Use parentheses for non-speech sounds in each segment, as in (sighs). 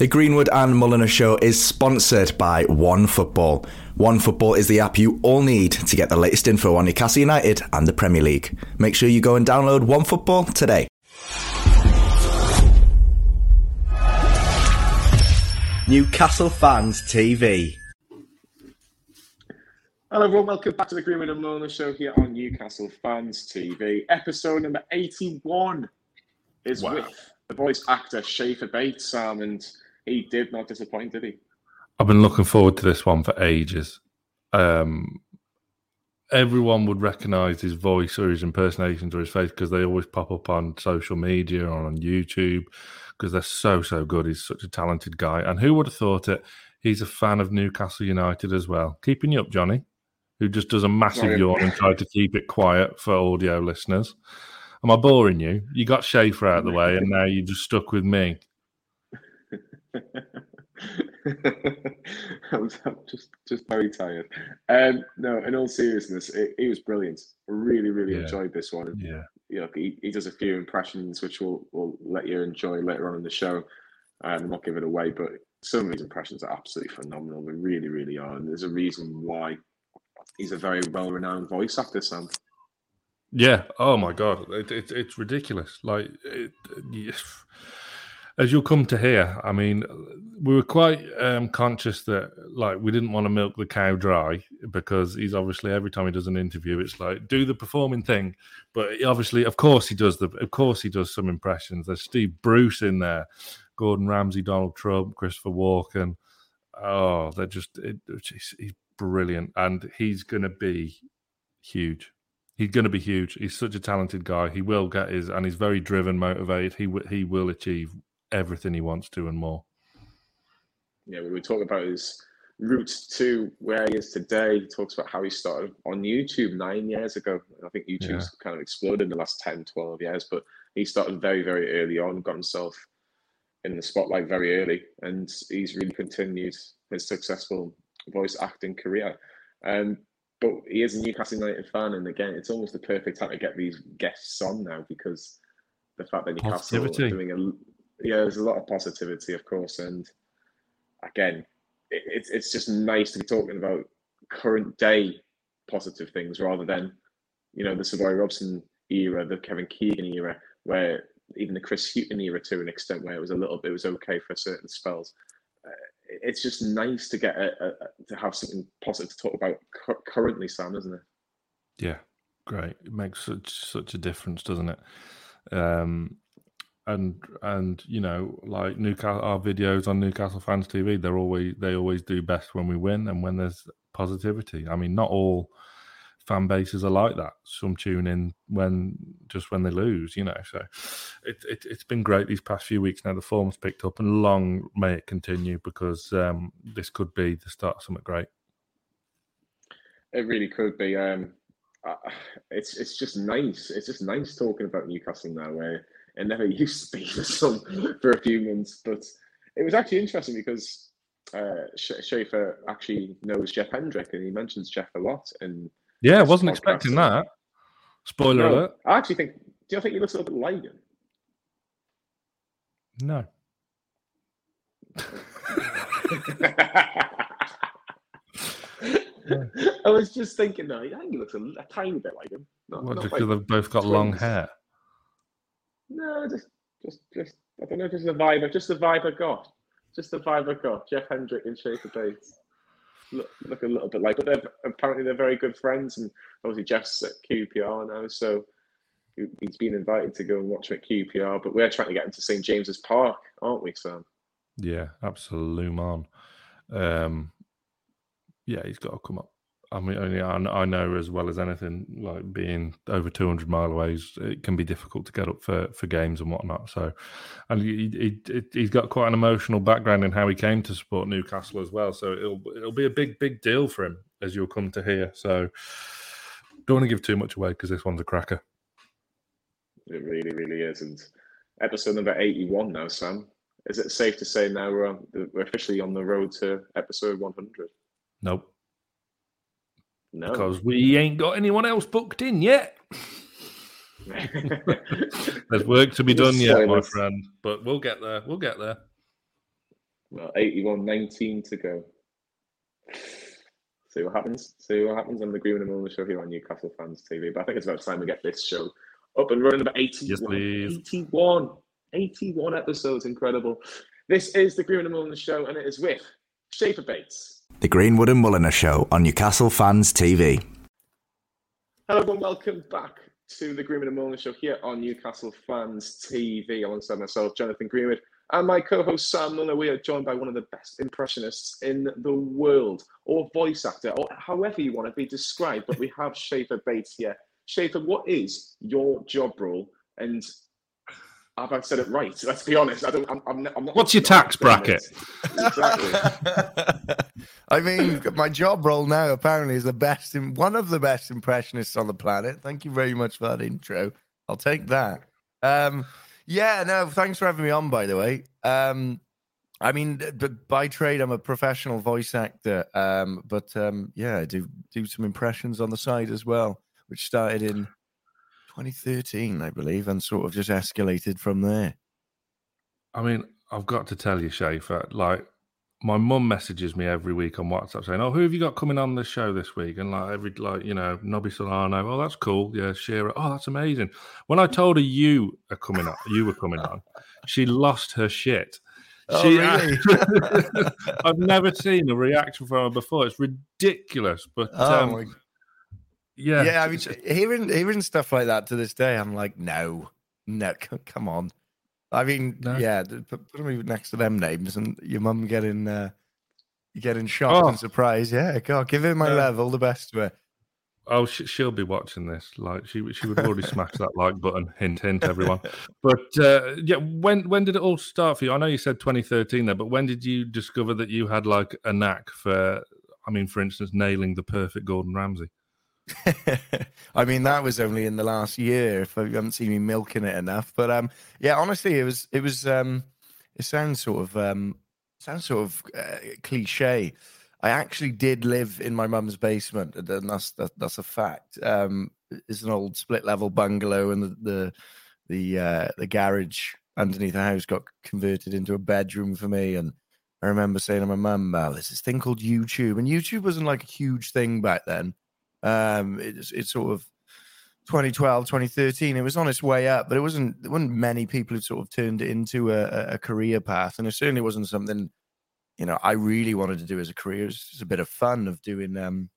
The Greenwood and Mulliner Show is sponsored by One Football. One Football is the app you all need to get the latest info on Newcastle United and the Premier League. Make sure you go and download One Football today. Newcastle Fans TV. Hello everyone, welcome back to the Greenwood and Mulliner Show here on Newcastle Fans TV. Episode number 81 is Wow. with the voice actor Scheiffer Bates, Sam, and he did not disappoint, did he? I've been looking forward to this one for ages. Um, everyone would recognize his voice or his impersonations or his face because they always pop up on social media or on YouTube because they're so, so good. He's such a talented guy. And who would have thought it? He's a fan of Newcastle United as well. Keeping you up, Johnny, who just does a massive Sorry. yawn and tried to keep it quiet for audio listeners. Am I boring you? You got Scheiffer out of the way and now you're just stuck with me. (laughs) I'm I'm just just very tired. Um, no, in all seriousness, it, it was brilliant. Really, really Yeah. enjoyed this one. Yeah. you know, he, he does a few impressions which we'll, we'll let you enjoy later on in the show and not give it away. But some of his impressions are absolutely phenomenal. They really, really are. And there's a reason why he's a very well renowned voice actor, Sam. Yeah. Oh my god, it, it, it's ridiculous. Like, it, yes. As you'll come to hear, I mean, we were quite um, conscious that like we didn't want to milk the cow dry because he's obviously every time he does an interview, it's like do the performing thing. But obviously, of course, he does the. Of course, he does some impressions. There's Steve Bruce in there, Gordon Ramsay, Donald Trump, Christopher Walken. Oh, they're just it, he's, brilliant, and he's going to be huge. He's going to be huge. He's such a talented guy. He will get his, and he's very driven, motivated. He w- he will achieve everything he wants to and more. Yeah, we were talking about his route to where he is today. He talks about how he started on YouTube nine years ago. I think YouTube's kind of exploded in the last 10, 12 years, but he started very, very early on, got himself in the spotlight very early, and he's really continued his successful voice acting career. Um, but he is a Newcastle United fan, and again, it's almost the perfect time to get these guests on now because the fact that Newcastle are doing a yeah, there's a lot of positivity, of course, and again, it, it's it's just nice to be talking about current day positive things rather than you know the Sir Bobby Robson era, the Kevin Keegan era, where even the Chris Hughton era to an extent where it was a little bit it was okay for certain spells. Uh, it's just nice to get a, a- to have something positive to talk about cu- currently, Sam, isn't it? Yeah, great. It makes such such a difference, doesn't it? Um, and and you know, like Newcastle, our videos on Newcastle Fans TV, they're always they always do best when we win and when there's positivity. I mean, not all fan bases are like that. Some tune in when just when they lose, you know. So it, it it's been great these past few weeks. Now the form's picked up, and long may it continue because um, this could be the start of something great. It really could be. Um, uh, it's it's just nice. It's just nice talking about Newcastle now, where it never (laughs) used to be for some for a few months. But it was actually interesting because uh, Scheiffer actually knows Jeff Hendrick, and he mentions Jeff a lot. And Yeah, I wasn't podcast, expecting that. Spoiler No, alert. I actually think. Do you think he looks a little bit like him? No. (laughs) I was just thinking, no, I think he looks a, a tiny bit like him. Not, What, not just like- because they've both got long hair? Just, just, just. I don't know, just the vibe. Just the vibe I got. Just the vibe I got. Jeff Hendrick and Scheiffer Bates look, look a little bit like, but they're apparently they're very good friends, and obviously Jeff's at QPR now, so he- he's been invited to go and watch him at QPR. But we're trying to get him to St James's Park, aren't we, Sam? Yeah, absolutely, man. Um, yeah, he's got to come up. I mean, only I, I know as well as anything, like being over 200 mile away, it can be difficult to get up for, for games and whatnot. So, and he, he, he's got quite an emotional background in how he came to support Newcastle as well. So it'll it'll be a big big deal for him as you'll come to hear. So, don't want to give too much away because this one's a cracker. It really, really is. And episode number eighty-one now, Sam. Is it safe to say now we're, on, we're officially on the road to episode one hundred? Nope, No, because we ain't got anyone else booked in yet. (laughs) There's work to be done yet, my friend, but we'll get there. We'll get there. Well, 81, 19 to go. See what happens. See what happens on the Green and Mullen show here on Newcastle Fans TV. But I think it's about time we get this show up and running. About 81, yes, 81, 81 episodes. Incredible. This is the Greenwood and Mulliner Show, and it is with Scheiffer Bates. The Greenwood and Mulliner Show on Newcastle Fans TV. Hello, everyone. Welcome back to the Greenwood and Mulliner Show here on Newcastle Fans TV. Alongside myself, Jonathan Greenwood, and my co-host Sam Mulliner. We are joined by one of the best impressionists in the world, or voice actor, or however you want to be described. But we have Scheiffer Bates here. Scheiffer, what is your job role, and have I said it right? Let's be honest. I don't. I'm, I'm, I'm not. What's your tax bracket? exactly. (laughs) I mean, my job role now apparently is the best, in, one of the best impressionists on the planet. Thank you very much for that intro. I'll take that. Um, yeah, no, thanks for having me on. By the way, um, I mean, but by trade, I'm a professional voice actor. Um, but um, yeah, I do do some impressions on the side as well, which started in 2013, I believe, and sort of just escalated from there. I mean, I've got to tell you, Scheiffer, like my mum messages me every week on WhatsApp saying, "Oh, who have you got coming on the show this week?" And like every like you know, Nobby Solano. Oh, that's cool. Yeah, Shearer. Oh, that's amazing. When I told her you are coming on, you were coming on, she lost her shit. (laughs) Oh, she, really? (laughs) I've never seen a reaction from her before. It's ridiculous. But oh, um, my yeah, yeah. I mean, hearing hearing stuff like that to this day, I'm like, no, no, (laughs) come on. I mean, no. yeah, put, put me next to them names, and your mum getting uh, getting shocked oh. and surprised. Yeah, God, give her my yeah. love, all the best to her. Oh, she, will be watching this. Like she, she would already smash that like button. Hint, hint, everyone. (laughs) But uh, yeah, when when did it all start for you? I know you said 2013 there, but when did you discover that you had like a knack for? I mean, for instance, nailing the perfect Gordon Ramsay. (laughs) I mean, that was only in the last year. If you haven't seen me milking it enough, but um, yeah, honestly, it was it was um, it sounds sort of um, sounds sort of uh, cliche. I actually did live in my mum's basement, and that's that, that's a fact. Um, it's an old split level bungalow, and the the the, uh, the garage underneath the house got converted into a bedroom for me. And I remember saying to my mum, "Oh, there's this thing called YouTube," and YouTube wasn't like a huge thing back then. Um, it's it's sort of 2012, 2013. It was on its way up, but it wasn't. There weren't many people who sort of turned it into a, a career path, and it certainly wasn't something you know I really wanted to do as a career. It was just a bit of fun of doing. Um,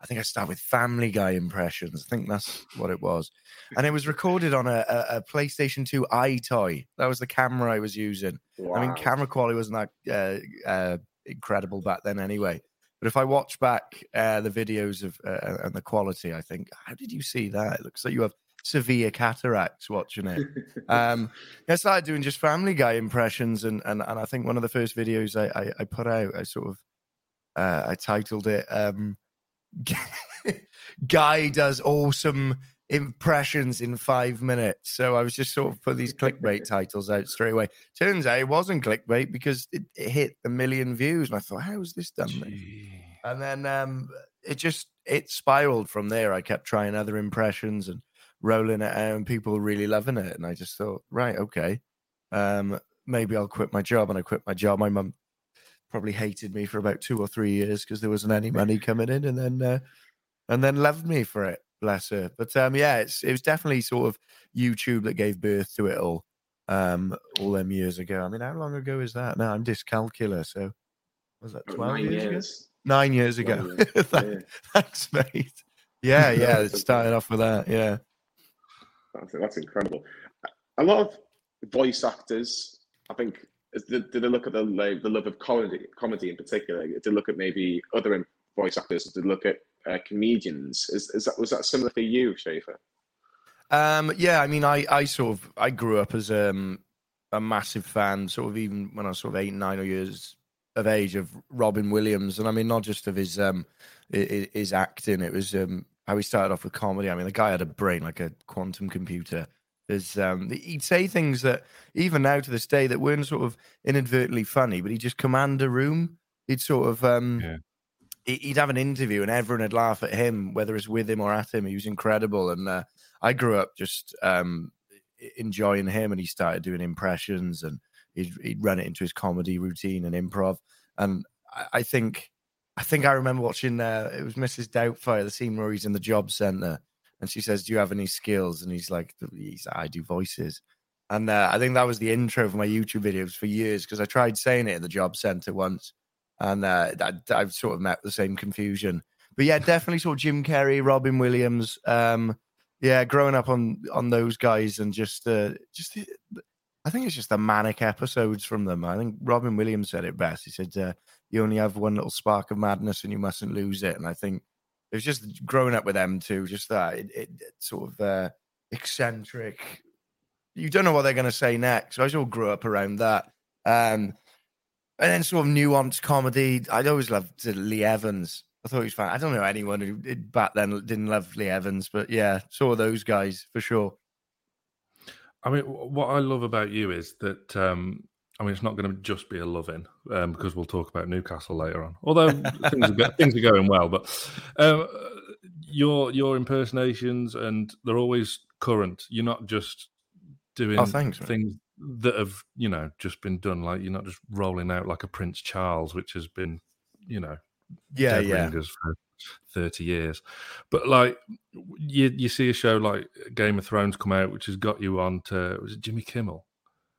I think I start with Family Guy impressions. I think that's what it was, and it was recorded on a, a, a PlayStation 2 EyeToy. That was the camera I was using. Wow. I mean, camera quality wasn't that uh, uh, incredible back then, anyway. But if I watch back uh, the videos of uh, and the quality, I think, how did you see that? It looks like you have severe cataracts watching it. (laughs) um, I started doing just Family Guy impressions, and and, and I think one of the first videos I, I, I put out, I sort of uh, I titled it um, (laughs) "Guy Does Awesome Impressions in Five Minutes." So I was just sort of put these clickbait titles out straight away. Turns out it wasn't clickbait because it, it hit a million views, and I thought, how is this done? And then um, it just it spiraled from there. I kept trying other impressions and rolling it out, and people were really loving it. And I just thought, right, okay, um, maybe I'll quit my job. And I quit my job. My mum probably hated me for about two or three years because there wasn't any money coming in, and then uh, and then loved me for it. Bless her. But um, yeah, it's it was definitely sort of YouTube that gave birth to it all. Um, all them years ago. I mean, how long ago is that? Now I'm dyscalcular, so was that twelve years, years ago? nine years (laughs) ago. yeah. Thanks, mate. Yeah, (laughs) yeah. it started off with that. Yeah. That's, that's incredible. A lot of voice actors, I think, did, did they look at the the love of comedy, comedy in particular? Did they look at maybe other voice actors? Did they look at uh, comedians? Is, is that was that similar for you, Scheiffer? Um, yeah, I mean, I, I sort of I grew up as um, a massive fan, sort of even when I was sort of eight, nine years of age of Robin Williams, and I mean not just of his um his acting. It was um how he started off with comedy. I mean, the guy had a brain like a quantum computer. There's um he'd say things that even now to this day that weren't sort of inadvertently funny, but he'd just command a room. He'd sort of um yeah. He'd have an interview and everyone would laugh at him, whether it's with him or at him. He was incredible, and uh, I grew up just um enjoying him, and he started doing impressions and he'd, he'd run it into his comedy routine and improv. And I, I think I think I remember watching uh, it was Mrs. Doubtfire, the scene where he's in the job center, and she says, "Do you have any skills?" And he's like, he's, "I do voices." And uh, I think that was the intro for my YouTube videos for years because I tried saying it at the job center once, and uh, I, I've sort of met the same confusion. But yeah, definitely saw Jim Carrey, Robin Williams. Um, yeah, growing up on on those guys and just uh, just I think it's just the manic episodes from them. I think Robin Williams said it best. He said, uh, "You only have one little spark of madness, and you mustn't lose it." And I think it was just growing up with them too. Just that it, it, it sort of uh, eccentric. You don't know what they're going to say next. So I of grew up around that. Um, and then sort of nuanced comedy. I'd always loved Lee Evans. I thought he was fine. I don't know anyone who back then didn't love Lee Evans, but yeah, saw those guys for sure. I mean, what I love about you is that um, I mean, it's not going to just be a loving um, because we'll talk about Newcastle later on. Although (laughs) things, are, things are going well, but um, your your impersonations and they're always current. You're not just doing oh, thanks, things that have you know just been done. Like you're not just rolling out like a Prince Charles, which has been you know yeah yeah for 30 years. But like you you see a show like Game of Thrones come out, which has got you on to was it Jimmy Kimmel?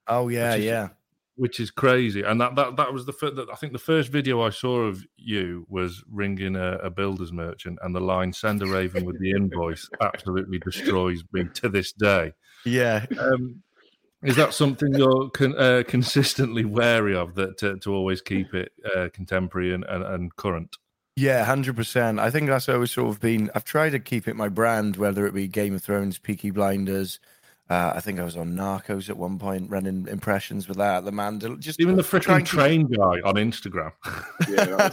Oh yeah, is, yeah. Which is crazy, and that that that was the first. that I think the first video I saw of you was ringing a, a builder's merchant, and the line "Send a raven with the invoice" absolutely destroys me to this day. (laughs) Yeah. Um, is that something you're con- uh, consistently wary of that to, to always keep it uh, contemporary and, and, and current? Yeah, hundred percent. I think that's always sort of been. I've tried to keep it my brand, whether it be Game of Thrones, Peaky Blinders. Uh, I think I was on Narcos at one point, running impressions with that. The man, just even the freaking train keep... guy on Instagram. yeah,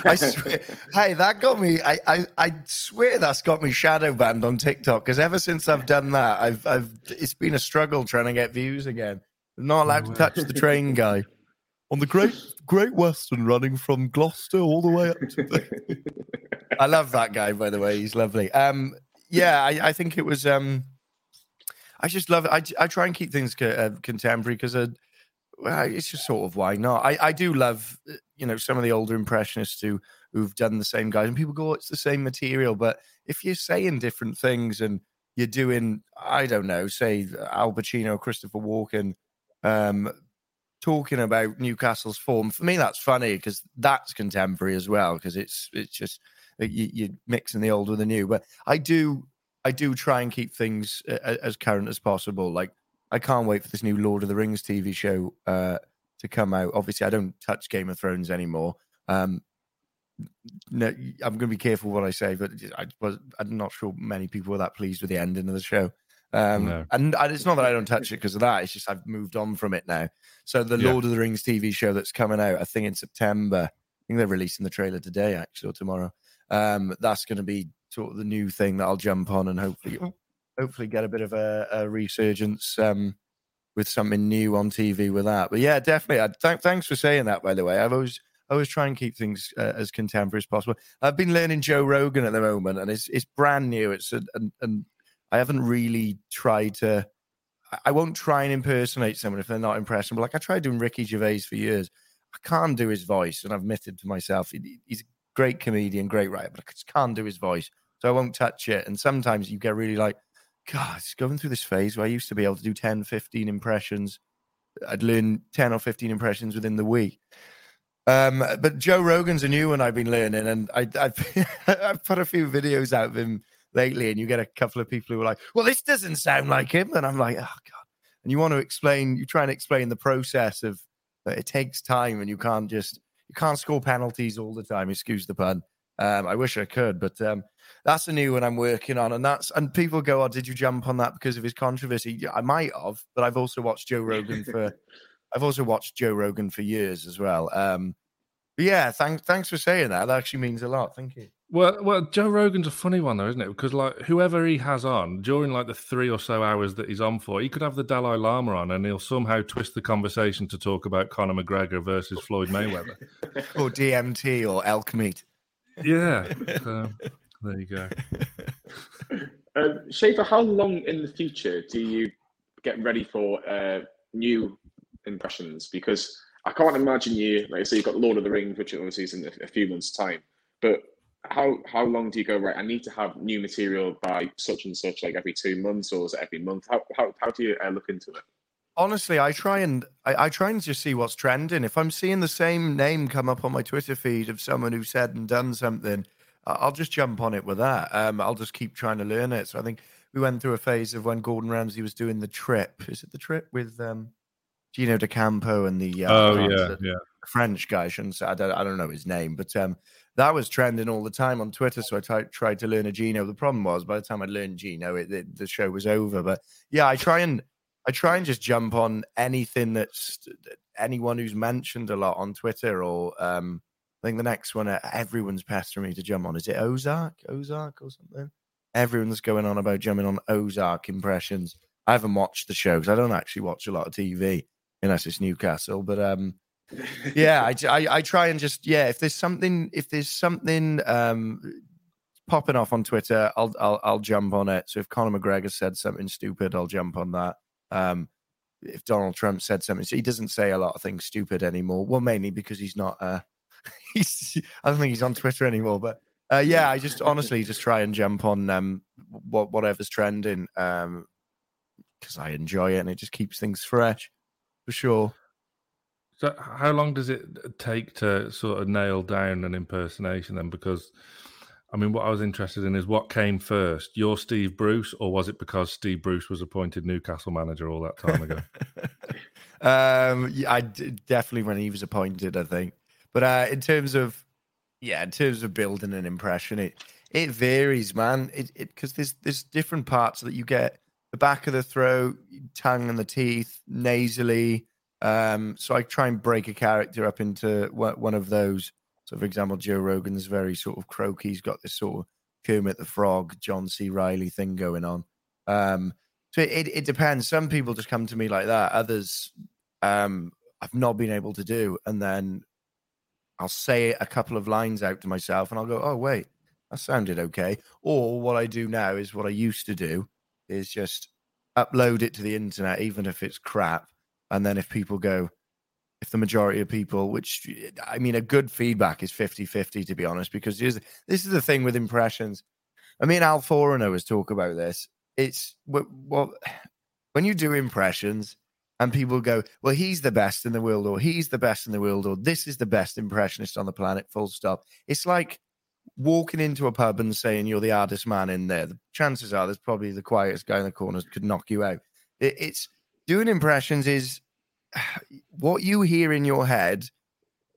(laughs) I swear, hey, that got me. I, I, I swear that's got me shadow banned on TikTok because ever since I've done that, I've, I've, it's been a struggle trying to get views again. I'm not allowed to touch the train guy on the Great Great Western running from Gloucester all the way up to. The... (laughs) I love that guy, by the way. He's lovely. Um, yeah, I, I think it was. Um, I just love it. I, I try and keep things co- uh, contemporary because uh, well, it's just sort of why not. I, I do love uh, you know some of the older impressionists who who've done the same guys, and people go, oh, "It's the same material," but if you're saying different things and you're doing, I don't know, say Al Pacino, Christopher Walken, um, talking about Newcastle's form, for me that's funny because that's contemporary as well because it's it's just uh, you, you're mixing the old with the new. But I do I do try and keep things as current as possible. Like I can't wait for this new Lord of the Rings TV show uh, to come out. Obviously, I don't touch Game of Thrones anymore. Um, no, I'm going to be careful what I say, but I was I'm not sure many people were that pleased with the ending of the show. Um, no. and, and, it's not that I don't touch it because of that. It's just I've moved on from it now. So the yeah. Lord of the Rings TV show that's coming out, I think in September. I think they're releasing the trailer today, actually, or tomorrow. Um, that's going to be sort of the new thing that I'll jump on and hopefully, hopefully get a bit of a, a resurgence um, with something new on TV with that. But yeah, definitely. I, th- thanks for saying that. By the way, I've always I always try and keep things uh, as contemporary as possible. I've been learning Joe Rogan at the moment, and it's it's brand new. It's a, and, and I haven't really tried to. I won't try and impersonate someone if they're not impressionable. Like I tried doing Ricky Gervais for years. I can't do his voice, and I've admitted to myself he's a great comedian, great writer, but I just can't do his voice, so I won't touch it. And sometimes you get really like, God, it's going through this phase where I used to be able to do 10, 15 impressions. I'd learn 10 or 15 impressions within the week. Um, but Joe Rogan's a new one I've been learning, and I, (laughs) I've, I've put a few videos out of him lately, and you get a couple of people who are like, "Well, this doesn't sound like him," and I'm like, "Oh god!" And you want to explain, you try and explain the process of that it takes time, and you can't just you can't score penalties all the time. Excuse the pun. Um, I wish I could, but um, that's a new one I'm working on, and that's and people go, "Oh, did you jump on that because of his controversy?" I might have, but I've also watched Joe Rogan for (laughs) I've also watched Joe Rogan for years as well. Um, but yeah, thanks thanks for saying that. That actually means a lot. Thank you. Well, well, Joe Rogan's a funny one though, isn't it? Because like whoever he has on during like the three or so hours that he's on for, he could have the Dalai Lama on, and he'll somehow twist the conversation to talk about Conor McGregor versus Floyd Mayweather, or DMT or elk meat. Yeah, (laughs) so, there you go. (laughs) Um, Scheiffer, how long in the future do you get ready for uh, new impressions because I can't imagine you like I say you've got Lord of the Rings, which obviously is in a, a few months' time, but how how long do you go right? I need to have new material by such and such, like every two months, or is it every month? How how, how do you uh, look into it? Honestly, I try and I, I, try and just see what's trending. If I'm seeing the same name come up on my Twitter feed of someone who said and done something, I'll just jump on it with that. Um, I'll just keep trying to learn it. So I think we went through a phase of when Gordon Ramsay was doing the trip. Is it the trip with um, Gino D'Acampo and the uh, oh yeah yeah French guy? I shouldn't say I don't, I don't know his name, but um, that was trending all the time on Twitter. So I t- tried to learn a Gino. The problem was by the time I'd learned Gino, it, it, the show was over. But yeah, I try and I try and just jump on anything that's anyone who's mentioned a lot on Twitter or um, I think the next one uh, everyone's pestering me to jump on. Is it Ozark? Ozark or something? Everyone's going on about jumping on Ozark impressions. I haven't watched the show because I don't actually watch a lot of TV unless it's Newcastle. But um, yeah, I, I, I try and just yeah. If there's something, if there's something um, popping off on Twitter, I'll I'll I'll jump on it. So if Conor McGregor said something stupid, I'll jump on that. Um, if Donald Trump said something, he doesn't say a lot of things stupid anymore. Well, mainly because he's not. Uh, (laughs) he's I don't think he's on Twitter anymore. But uh, yeah, I just honestly just try and jump on um what whatever's trending um because I enjoy it and it just keeps things fresh for sure. So, how long does it take to sort of nail down an impersonation then? Because I mean, what I was interested in is what came first, your Steve Bruce, or was it because Steve Bruce was appointed Newcastle manager all that time ago? (laughs) um, yeah, I d- definitely when he was appointed, I think. But uh, in terms of, yeah, in terms of building an impression, it it varies, man. It because there's there's different parts that you get the back of the throat, tongue and the teeth, nasally. Um, so I try and break a character up into one of those. So, for example, Joe Rogan's very sort of croaky. He's got this sort of Kermit the Frog, John C. Reilly thing going on. Um, so it, it depends. Some people just come to me like that. Others, um, I've not been able to do. And then I'll say a couple of lines out to myself and I'll go, oh, wait, that sounded okay. Or what I do now is what I used to do is just upload it to the internet, even if it's crap. And then if people go, if the majority of people, which I mean, a good feedback is 50 50, to be honest, because this is the thing with impressions. I mean, Al Foran has talk about this. It's what (sighs) when you do impressions and people go, well, he's the best in the world, or he's the best in the world, or this is the best impressionist on the planet, full stop. It's like walking into a pub and saying you're the hardest man in there. The chances are there's probably the quietest guy in the corner could knock you out. It, it's doing impressions is (sighs) what you hear in your head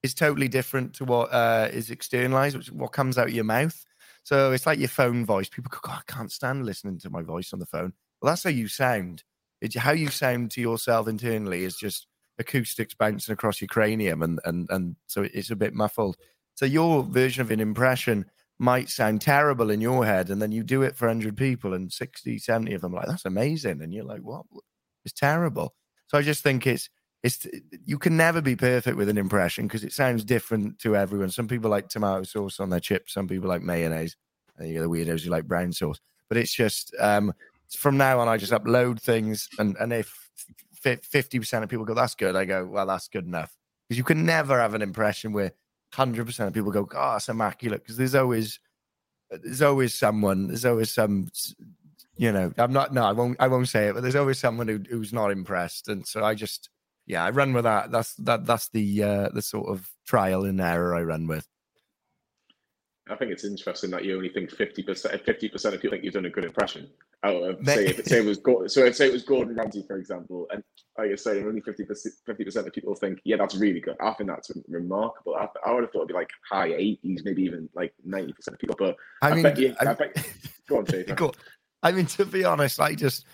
is totally different to what uh, is externalized, which what comes out of your mouth. So it's like your phone voice. People go, I can't stand listening to my voice on the phone. Well, that's how you sound. It's how you sound to yourself internally is just acoustics bouncing across your cranium, and and and so it's a bit muffled. So your version of an impression might sound terrible in your head, and then you do it for 100 people, and 60, 70 of them like, that's amazing. And you're like, what? It's terrible. So I just think it's it's you can never be perfect with an impression because it sounds different to everyone. Some people like tomato sauce on their chips, some people like mayonnaise. And you're the weirdos who like brown sauce. But it's just um, from now on, I just upload things, and and if fifty percent of people go, "That's good," I go, "Well, that's good enough." Because you can never have an impression where hundred percent of people go, "Oh, it's immaculate," because there's always there's always someone, there's always some you know, I'm not. No, I won't. I won't say it. But there's always someone who, who's not impressed, and so I just yeah, I run with that. That's that. That's the uh, the sort of trial and error I run with. I think it's interesting that you only think fifty percent. Fifty percent of people think you've done a good impression. Of say, if it, say it was Gordon, so say it was Gordon Ramsay, for example, and like I say, only 50 percent of people think, yeah, that's really good. I think that's remarkable. I, I would have thought it'd be like high eighties, maybe even like ninety percent of people. But I, I mean, bet you, I, I bet, go on, Jay. (laughs) I mean, to be honest, I just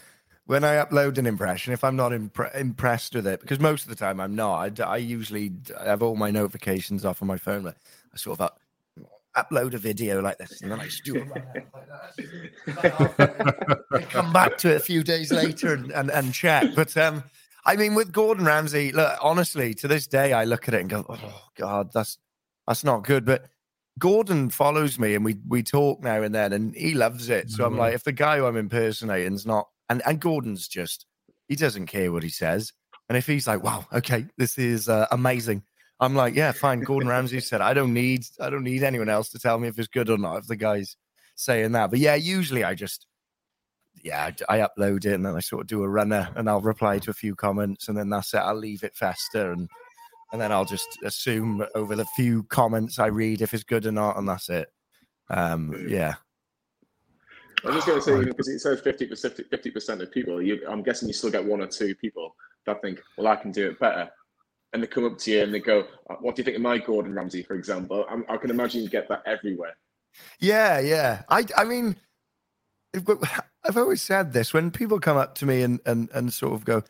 when I upload an impression, if I'm not impre- impressed with it, because most of the time I'm not, I, I, usually have all my notifications off on my phone. But I sort of upload a video like this, and then I just do it like that. I (laughs) come back to it a few days later and, and, and check. But um, I mean, with Gordon Ramsay, look, honestly, to this day, I look at it and go, "Oh God, that's that's not good." But Gordon follows me, and we we talk now and then, and he loves it. So mm-hmm. I'm like, if the guy who I'm impersonating is not and and Gordon's just he doesn't care what he says, And if he's like, "Wow, okay, this is uh, amazing," I'm like, "Yeah, fine." Gordon Ramsay said, "I don't need, I don't need anyone else to tell me if it's good or not." If the guy's saying that, but yeah, usually I just, yeah, I, I upload it and then I sort of do a runner and I'll reply to a few comments and then that's it. I'll leave it fester and and then I'll just assume over the few comments I read if it's good or not, and that's it. Um, yeah. I'm just going to say because it says 50 percent of people. You, I'm guessing you still get one or two people that think, "Well, I can do it better," and they come up to you and they go, uh, "What do you think of my Gordon Ramsay, for example?" I'm, i can imagine you get that everywhere. Yeah, yeah. I, I mean, I've always said this when people come up to me and and and sort of go,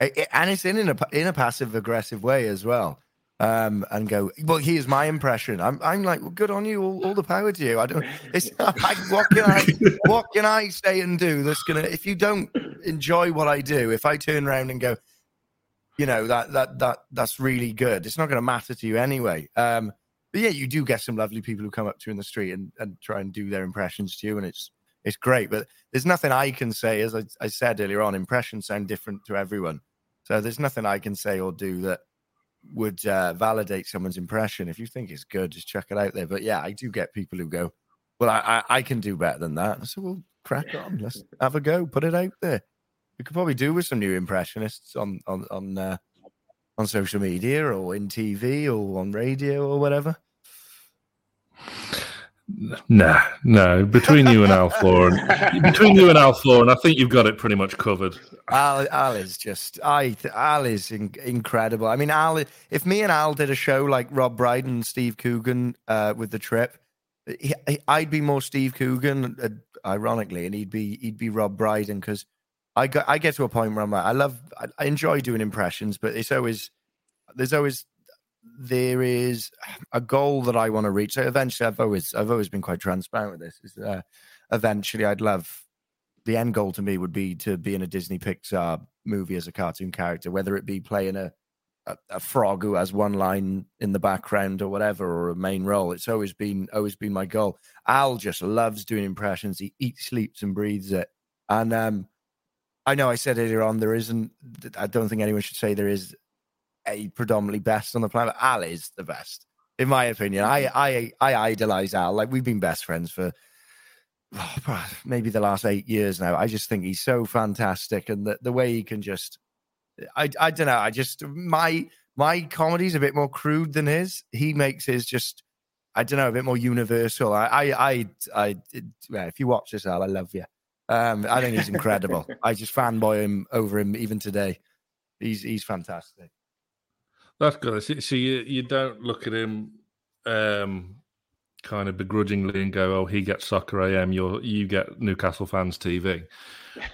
and it's in a in a passive aggressive way as well. Um, and go, well, here's my impression. I'm, I'm like, well, good on you, all, all the power to you. I don't. It's (laughs) like, what can I, what can I say and do that's gonna? If you don't enjoy what I do, if I turn around and go, you know that that that that's really good. It's not going to matter to you anyway. Um, but yeah, you do get some lovely people who come up to you in the street and, and try and do their impressions to you, and it's it's great. But there's nothing I can say, as I, I said earlier on. Impressions sound different to everyone. So there's nothing I can say or do that would uh, validate someone's impression. If you think it's good, just check it out there. But yeah, I do get people who go, "Well, I I, I can do better than that." Said, "Well, crack on, let's have a go, put it out there." We could probably do with some new impressionists on on on uh, on social media or in TV or on radio or whatever. Nah, no. Between you and Al Foran, between you and Al Foran, I think you've got it pretty much covered. Al, Al is just, I, Al is in, incredible. I mean, Al, if me and Al did a show like Rob Brydon and Steve Coogan uh, with the trip, he, I'd be more Steve Coogan, uh, ironically, and he'd be he'd be Rob Brydon because I got I get to a point where I'm like, I love, I, enjoy doing impressions, but it's always there's always there is a goal that I want to reach. So eventually, I've always I've always been quite transparent with this. Is uh, eventually, I'd love the end goal to me would be to be in a Disney Pixar movie as a cartoon character, whether it be playing a a, a frog who has one line in the background or whatever, or a main role. It's always been always been my goal. Al just loves doing impressions. He eats, sleeps, and breathes it. And um, I know I said earlier on there isn't. I don't think anyone should say there is a predominantly best on the planet. Al is the best, in my opinion. I I I idolize Al. Like we've been best friends for oh, maybe the last eight years now. I just think he's so fantastic, and the the way he can just, I I don't know. I just my my comedy's a bit more crude than his. He makes his just. I don't know, a bit more universal. I, I, I, I if you watch this, Al, I love you. Um, I think he's incredible. (laughs) I just fanboy him over him even today. He's he's fantastic. That's good. So you you don't look at him um, kind of begrudgingly and go, "Oh, he gets soccer AM. You you get Newcastle fans TV."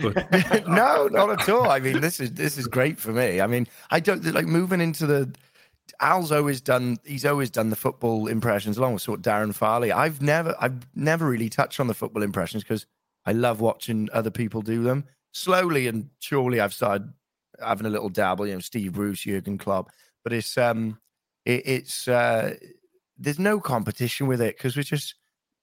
But... (laughs) no, not at all. I mean, this is this is great for me. I mean, I don't like moving into the. Al's always done. He's always done the football impressions along with sort of Darren Farley. I've never, I've never really touched on the football impressions because I love watching other people do them. Slowly and surely, I've started having a little dabble. You know, Steve Bruce, Jurgen Klopp but it's um it, it's uh there's no competition with it because we're just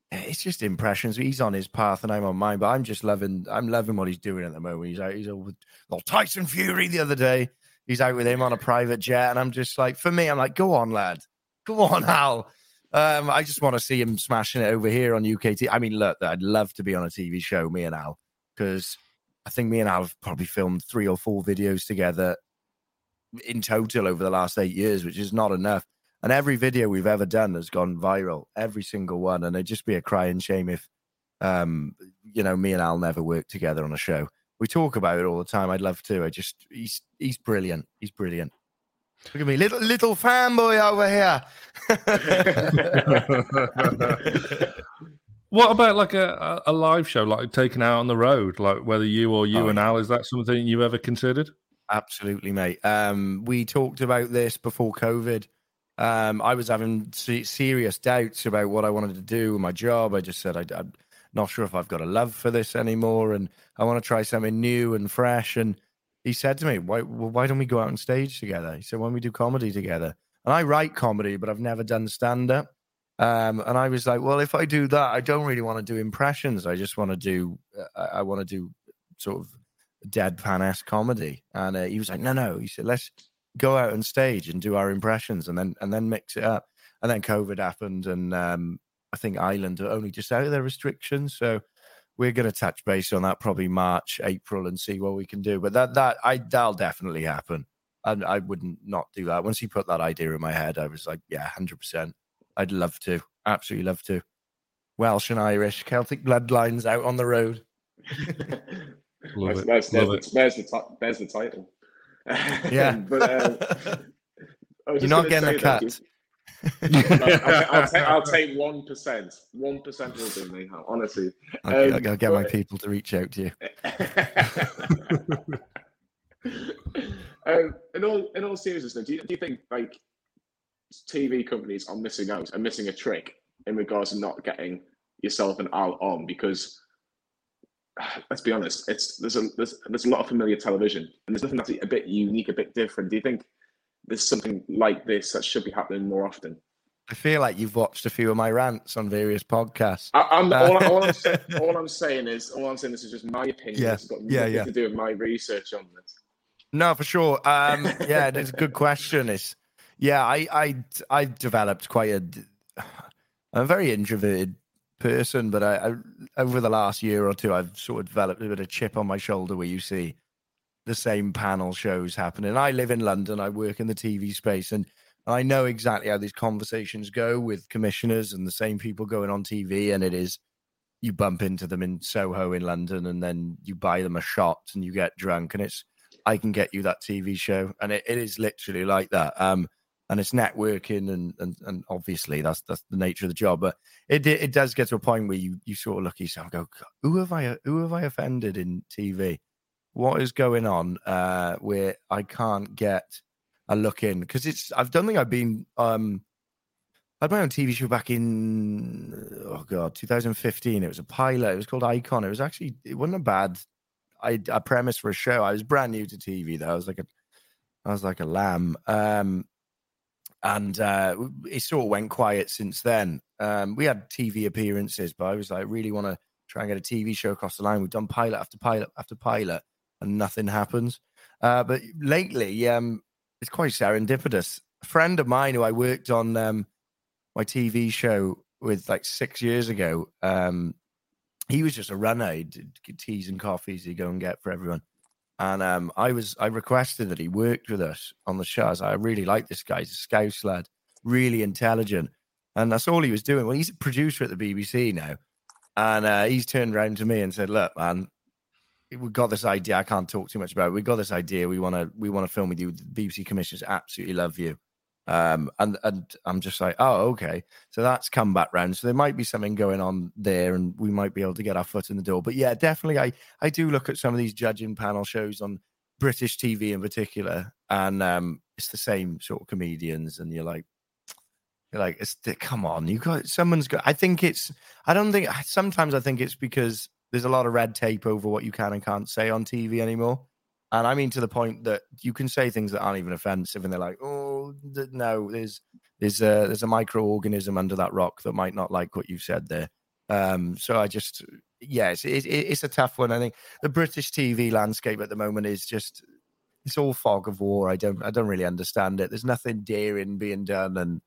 it's just impressions. He's on his path and I'm on mine, but I'm just loving I'm loving what he's doing at the moment. He's out he's over with well, Tyson Fury the other day. He's out with him on a private jet, and I'm just like, for me, I'm like, go on, lad, go on, (laughs) Al. Um, I just want to see him smashing it over here on UKT. I mean, look, I'd love to be on a TV show, me and Al, because I think me and Al have probably filmed three or four videos together in total over the last eight years, which is not enough. And every video we've ever done has gone viral, every single one. And it'd just be a crying shame if, um, you know, me and Al never worked together on a show. We talk about it all the time. I'd love to. I just, he's, he's brilliant. He's brilliant. Look at me, little little fanboy over here. (laughs) what about like a, a live show, like taken out on the road, like whether you or you oh, and Al, is that something you ever considered? Absolutely, mate. Um, we talked about this before COVID. Um, I was having serious doubts about what I wanted to do with my job. I just said I, am not sure if I've got a love for this anymore, and I want to try something new and fresh. And he said to me, "Why, well, why don't we go out on stage together?" He said, "Why don't we do comedy together?" And I write comedy, but I've never done stand up. Um, and I was like, "Well, if I do that, I don't really want to do impressions. I just want to do, uh, I want to do sort of deadpan esque comedy, and uh, he was like, "No, no," he said, "Let's go out on stage and do our impressions, and then and then mix it up." And then COVID happened, and um, I think Ireland are only just out of their restrictions, so we're going to touch base on that probably March, April, and see what we can do. But that that I that'll definitely happen. And I wouldn't not do that. Once he put that idea in my head, I was like, yeah, hundred percent. I'd love to, absolutely love to. Welsh and Irish, Celtic bloodlines out on the road. (laughs) Love there's, there's, there's, there's, the there's the title. (laughs) Yeah, but um, you're not getting a cut. I'll, take (laughs) one percent. One percent will do me. Honestly, okay, um, I'll get my people to reach out to you. (laughs) um, in all in all seriousness, do you, do you think like TV companies are missing out and missing a trick in regards to not getting yourself and Al on because (sighs) let's be honest, it's there's a there's, there's a lot of familiar television and there's nothing that's a bit unique, a bit different. Do you think there's something like this that should be happening more often? I feel like you've watched a few of my rants on various podcasts. I, am all, all, I'm (laughs) saying, all, I'm saying is all I'm saying this is just my opinion. Yeah, it's got yeah, yeah. to do with my research on this. No, for sure. Um, yeah, it's a good question. It's yeah, I I I developed quite a. I'm a very introverted person, but I, I, over the last year or two, I've sort of developed a bit of chip on my shoulder where you see the same panel shows happening. I live in London. I work in the TV space, and I know exactly how these conversations go with commissioners and the same people going on TV. And it is you bump into them in Soho in London, and then you buy them a shot and you get drunk, and it's I can get you that TV show, and it, it is literally like that. Um, and it's networking and, and and obviously that's that's the nature of the job but it it does get to a point where you you sort of look at yourself and go who have i who have i offended in tv what is going on uh where i can't get a look in because it's i don't think i've been um I had my own TV show back in oh god 2015. It was a pilot. It was called Icon. It was actually it wasn't a bad I, a premise for a show. I was brand new to TV though. I was like a I was like a lamb. Um, and uh, it sort of went quiet since then. Um, we had TV appearances, but I was like, really want to try and get a TV show across the line. We've done pilot after pilot after pilot, and nothing happens. Uh, but lately, um, it's quite serendipitous. A friend of mine who I worked on um, my TV show with like six years ago, um, he was just a runner. He'd get teas and coffees he'd go and get for everyone. And um, I was I requested that he worked with us on the show. I, I really like this guy. He's a Scouse lad, really intelligent, and that's all he was doing. Well, he's a producer at the BBC now, and uh, he's turned around to me and said, "Look, man, we've got this idea. I can't talk too much about. it. We got this idea. We want to we want to film with you. The BBC commissioners absolutely love you. Um, and and I'm just like, oh, okay. So that's come back round. So there might be something going on there, and we might be able to get our foot in the door. But yeah, definitely, I I do look at some of these judging panel shows on British TV in particular, and um, it's the same sort of comedians, and you're like, you're like, it's come on, you got someone's got. I think it's. I don't think. Sometimes I think it's because there's a lot of red tape over what you can and can't say on TV anymore. And I mean to the point that you can say things that aren't even offensive, and they're like, "Oh, no, there's there's a there's a microorganism under that rock that might not like what you've said there." Um, so I just, yes, it, it, it's a tough one. I think the British TV landscape at the moment is just it's all fog of war. I don't I don't really understand it. There's nothing daring being done, and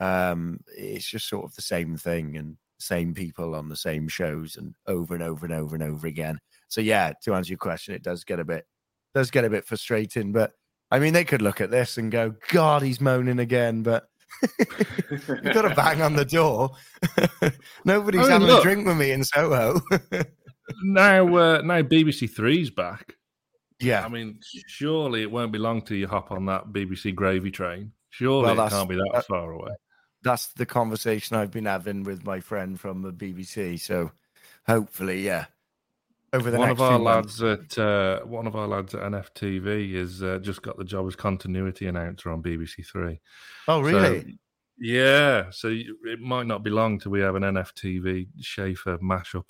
um, it's just sort of the same thing and same people on the same shows and over and over and over and over again. So yeah, to answer your question, it does get a bit does get a bit frustrating. But I mean, they could look at this and go, God, he's moaning again. But (laughs) you've got to bang on the door. (laughs) Nobody's I mean, having look, a drink with me in Soho. (laughs) now, uh, now BBC Three's back. Yeah. I mean, surely it won't be long till you hop on that BBC gravy train. Surely well, it can't be that, that far away. That's the conversation I've been having with my friend from the BBC. So hopefully, yeah, over the one of our lads months. at uh, one of our lads at NFTV has uh, just got the job as continuity announcer on BBC Three. Oh, really? So, yeah. So it might not be long till we have an NFTV Scheiffer mashup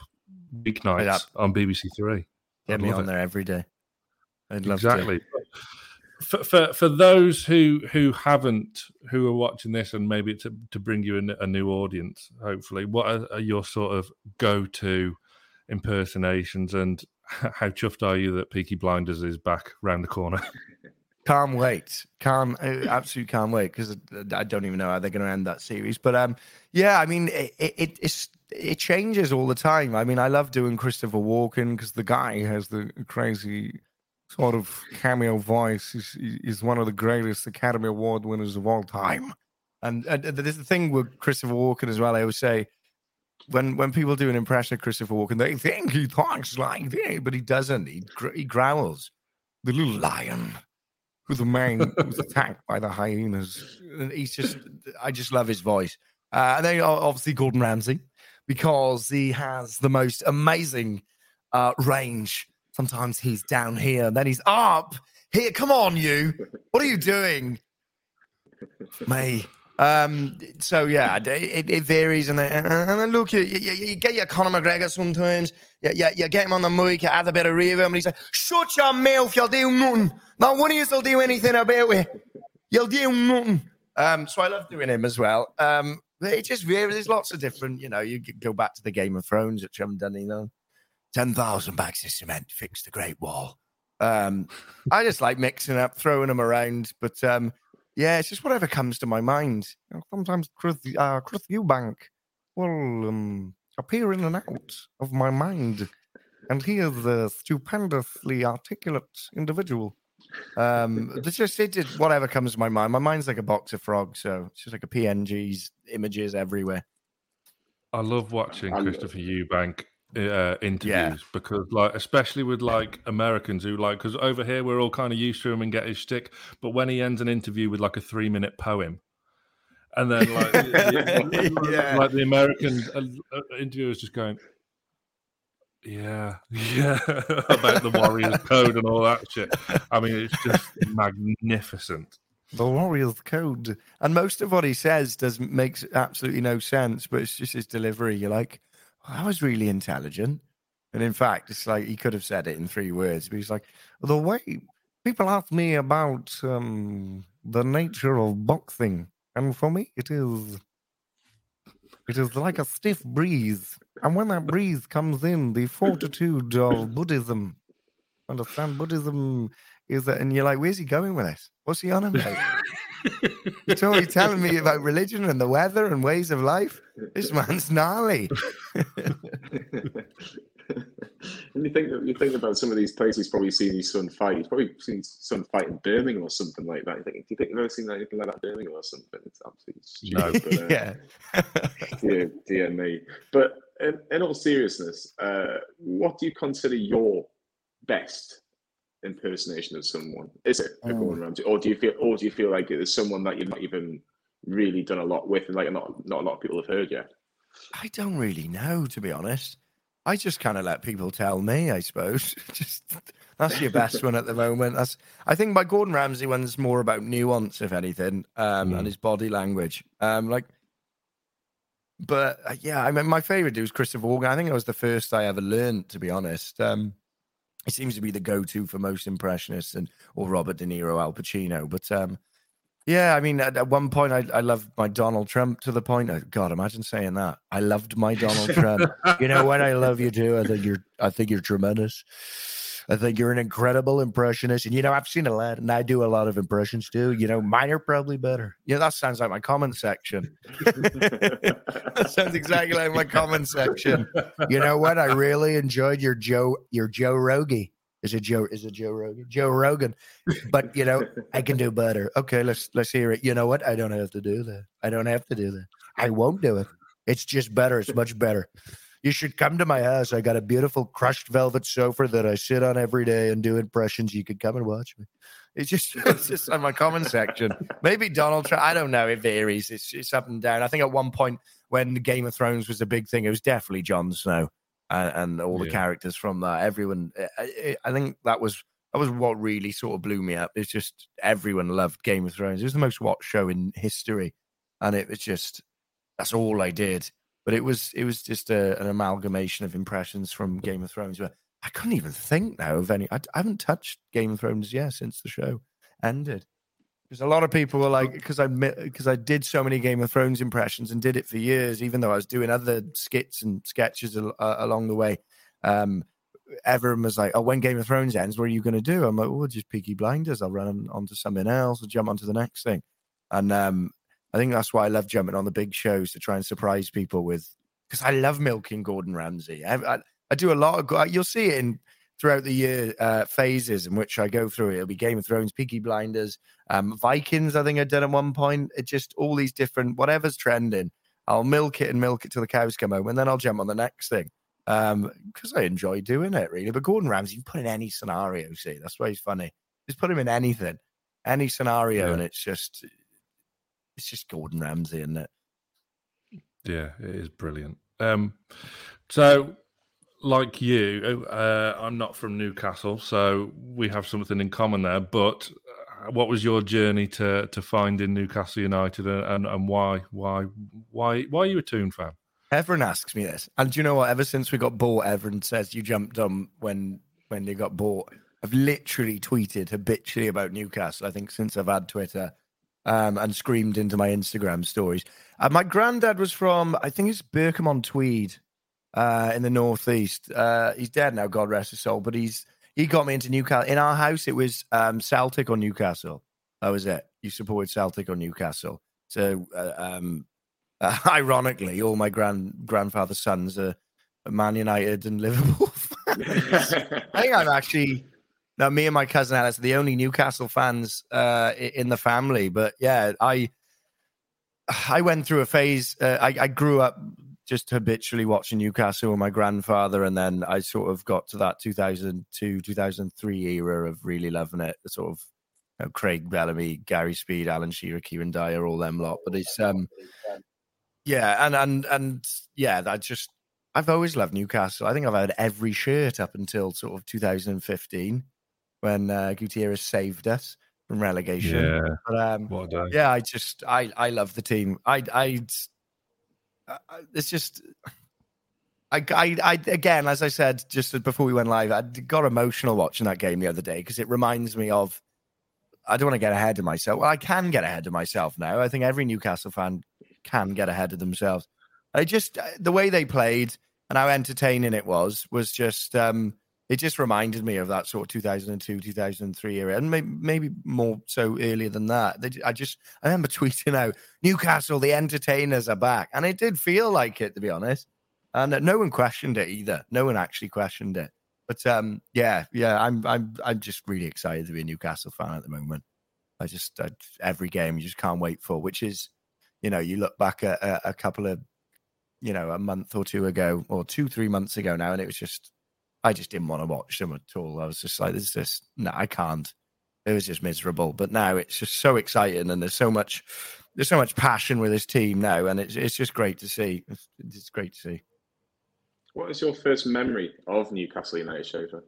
weeknights on BBC Three. Get me on it. there every day. I'd love exactly. To. For, for for those who who haven't who are watching this and maybe to to bring you a, a new audience, hopefully, what are, are your sort of go to impersonations. And how chuffed are you that Peaky Blinders is back round the corner? (laughs) Can't wait. Can't absolutely can't wait because I don't even know how they're going to end that series. But um, yeah, I mean, it, it it changes all the time. I mean, I love doing Christopher Walken because the guy has the crazy sort of cameo voice. He's, he's one of the greatest Academy Award winners of all time. And, and there's the thing with Christopher Walken as well. I always say when when people do an impression of Christopher Walken, they think he talks like this, but he doesn't. He he growls. The little lion who the man was attacked by the hyenas. And he's just, I just love his voice. Uh, and then obviously Gordon Ramsay because he has the most amazing uh, range. Sometimes he's down here, then he's up here. Come on, you. What are you doing? Me. Um, so yeah, it, it varies, and, look, you, you, you, get your Conor McGregor sometimes. You, you, you get him on the mic, you have a bit of reverb, and he's like, "Shut your mouth, you'll do nothing. Not one of you'll do anything about it. You'll do nothing." Um, so I love doing him as well. Um, it just varies. There's lots of different, you know. You go back to the Game of Thrones, which I haven't done either. 10,000 bags of cement, fix the Great Wall. Um, I just like mixing up, throwing them around. But um, yeah, it's just whatever comes to my mind. You know, sometimes Chris, uh, Eubank will um, appear in and out of my mind. And he is a stupendously articulate individual. Um, (laughs) it's just it whatever comes to my mind. My mind's like a box of frogs, so it's just like a PNGs, images everywhere. I love watching Christopher Eubank uh, interviews yeah. because, like, especially with like Americans who like, because over here we're all kind of used to him and get his shtick, but when he ends an interview with like a three minute poem, and then (laughs) like, yeah. like the American uh, uh, interviewers just going, yeah, yeah, (laughs) about the Warriors code and all that shit. I mean, it's just magnificent. The Warriors code, and most of what he says does makes absolutely no sense, but it's just his delivery. You're like, I was really intelligent. And in fact, it's like he could have said it in three words, but he's like, the way people ask me about um, the nature of boxing, and for me, it is it is like a stiff breeze. And when that breeze comes in, the fortitude of Buddhism, understand Buddhism is that, and you're like, where's he going with this? What's he on about? (laughs) (laughs) He's always telling me about religion and the weather and ways of life. This man's gnarly. (laughs) and you think you think about some of these places. He's probably seen his son fight. He's probably seen his son fight in Birmingham or something like that. You think, do you think you've ever seen anything like that in Birmingham or something? It's absolutely stupid. No. But, uh, yeah. (laughs) dear, dear me. But in, in all seriousness, uh, what do you consider your best impersonation of someone? Is it a Gordon Ramsay, or do you feel, or do you feel like it's someone that you've not even really done a lot with, and like not not a lot of people have heard yet? I don't really know, to be honest. I just kind of let people tell me, I suppose. (laughs) just that's your best one at the moment. That's I think my Gordon Ramsay one's more about nuance, if anything, um, mm. and his body language. Um, like, but uh, yeah, I mean, my favorite dude was Christopher Walken. I think it was the first I ever learned, to be honest. Um, it seems to be the go-to for most impressionists and or Robert De Niro, Al Pacino. But um, yeah, I mean, at, at one point, I, I loved my Donald Trump to the point. Of, God, imagine saying that. I loved my Donald Trump. you know what? I love you too. I think you're. I think you're tremendous. I think you're an incredible impressionist. And, you know, I've seen a lot and I do a lot of impressions too. You know, mine are probably better. Yeah, that sounds like my comment section. (laughs) that sounds exactly like my comment section. You know what? I really enjoyed your Joe, your Joe Rogie. Is it Joe? Is it Joe Rogan? Joe Rogan. But you know, I can do better. Okay, let's let's hear it. You know what? I don't have to do that. I don't have to do that. I won't do it. It's just better. It's much better. You should come to my house. I got a beautiful crushed velvet sofa that I sit on every day and do impressions. You could come and watch me. It's just (laughs) it's just on my comment section. Maybe Donald Trump. I don't know. If it varies. It's it's up and down. I think at one point when Game of Thrones was a big thing, it was definitely Jon Snow and, and all the yeah. characters from that. Everyone. I, I think that was that was what really sort of blew me up. It's just everyone loved Game of Thrones. It was the most watched show in history, and it was just that's all I did. But it was it was just a, an amalgamation of impressions from Game of Thrones. Where I couldn't even think now of any. I, I haven't touched Game of Thrones yet since the show ended. Because a lot of people were like, because I because I did so many Game of Thrones impressions and did it for years, even though I was doing other skits and sketches uh, along the way. Um, everyone was like, "Oh, when Game of Thrones ends, what are you going to do?" I'm like, "Oh, just Peaky Blinders. I'll run on to something else or jump onto the next thing." And um, I think that's why I love jumping on the big shows to try and surprise people with, because I love milking Gordon Ramsay. I, I, I, do a lot of. You'll see it in throughout the year uh, phases in which I go through it. It'll be Game of Thrones, Peaky Blinders, um, Vikings. I think I did at one point. It just all these different whatever's trending. I'll milk it and milk it till the cows come home, and then I'll jump on the next thing um because I enjoy doing it really. But Gordon Ramsay, you put in any scenario, see, that's why he's funny. Just put him in anything, any scenario, yeah. and it's just it's just Gordon Ramsay, isn't it? Yeah, it is brilliant. Um, so like you, uh, I'm not from Newcastle, so we have something in common there. But uh, what was your journey to to finding Newcastle United, and, and why why why why are you a Toon fan? Everyone asks me this, and do you know what? Ever since we got bought, everyone says you jumped on when when they got bought. I've literally tweeted habitually about Newcastle. I think since I've had Twitter, um, and screamed into my Instagram stories. Uh, my granddad was from, I think it's Berkham on Tweed, uh, in the northeast. Uh, he's dead now, God rest his soul. But he's he got me into Newcastle. In our house, it was um, Celtic or Newcastle. That was it. You supported Celtic or Newcastle. So uh, um, uh, (laughs) ironically, all my grand grandfather's sons are Man United and Liverpool. (laughs) (laughs) I think I'm actually now me and my cousin Alice are the only Newcastle fans uh, in the family. But yeah, I I went through a phase. Uh, I, I grew up just habitually watching Newcastle with my grandfather, and then I sort of got to that 2002 2003 era of really loving it. Sort of you know, Craig Bellamy, Gary Speed, Alan Shearer, Kieran Dyer, all them lot. But it's um yeah, and and and yeah, I just I've always loved Newcastle. I think I've had every shirt up until sort of 2015 when uh, Gutierrez saved us from relegation. Yeah, but, um, yeah, I just I I love the team. I I it's just. I, I, I, again, as I said just before we went live, I got emotional watching that game the other day because it reminds me of. I don't want to get ahead of myself. Well, I can get ahead of myself now. I think every Newcastle fan can get ahead of themselves. I just the way they played and how entertaining it was was just um, it just reminded me of that sort of 2002 2003 era and maybe, maybe more so earlier than that. I just i remember (laughs) tweeting out newcastle the entertainers are back and it did feel like it to be honest. And no one questioned it either. No one actually questioned it. But um, yeah yeah i'm i'm i'm just really excited to be a newcastle fan at the moment. I just I, every game you just can't wait for which is you know you look back at a, a couple of you know a month or two ago or two three months ago now and it was just I just didn't want to watch them at all. I was just like, this is just no, I can't. It was just miserable. But now it's just so exciting, and there's so much, there's so much passion with this team now, and it's it's just great to see. It's, it's great to see. What is your first memory of Newcastle United, Scheiffer?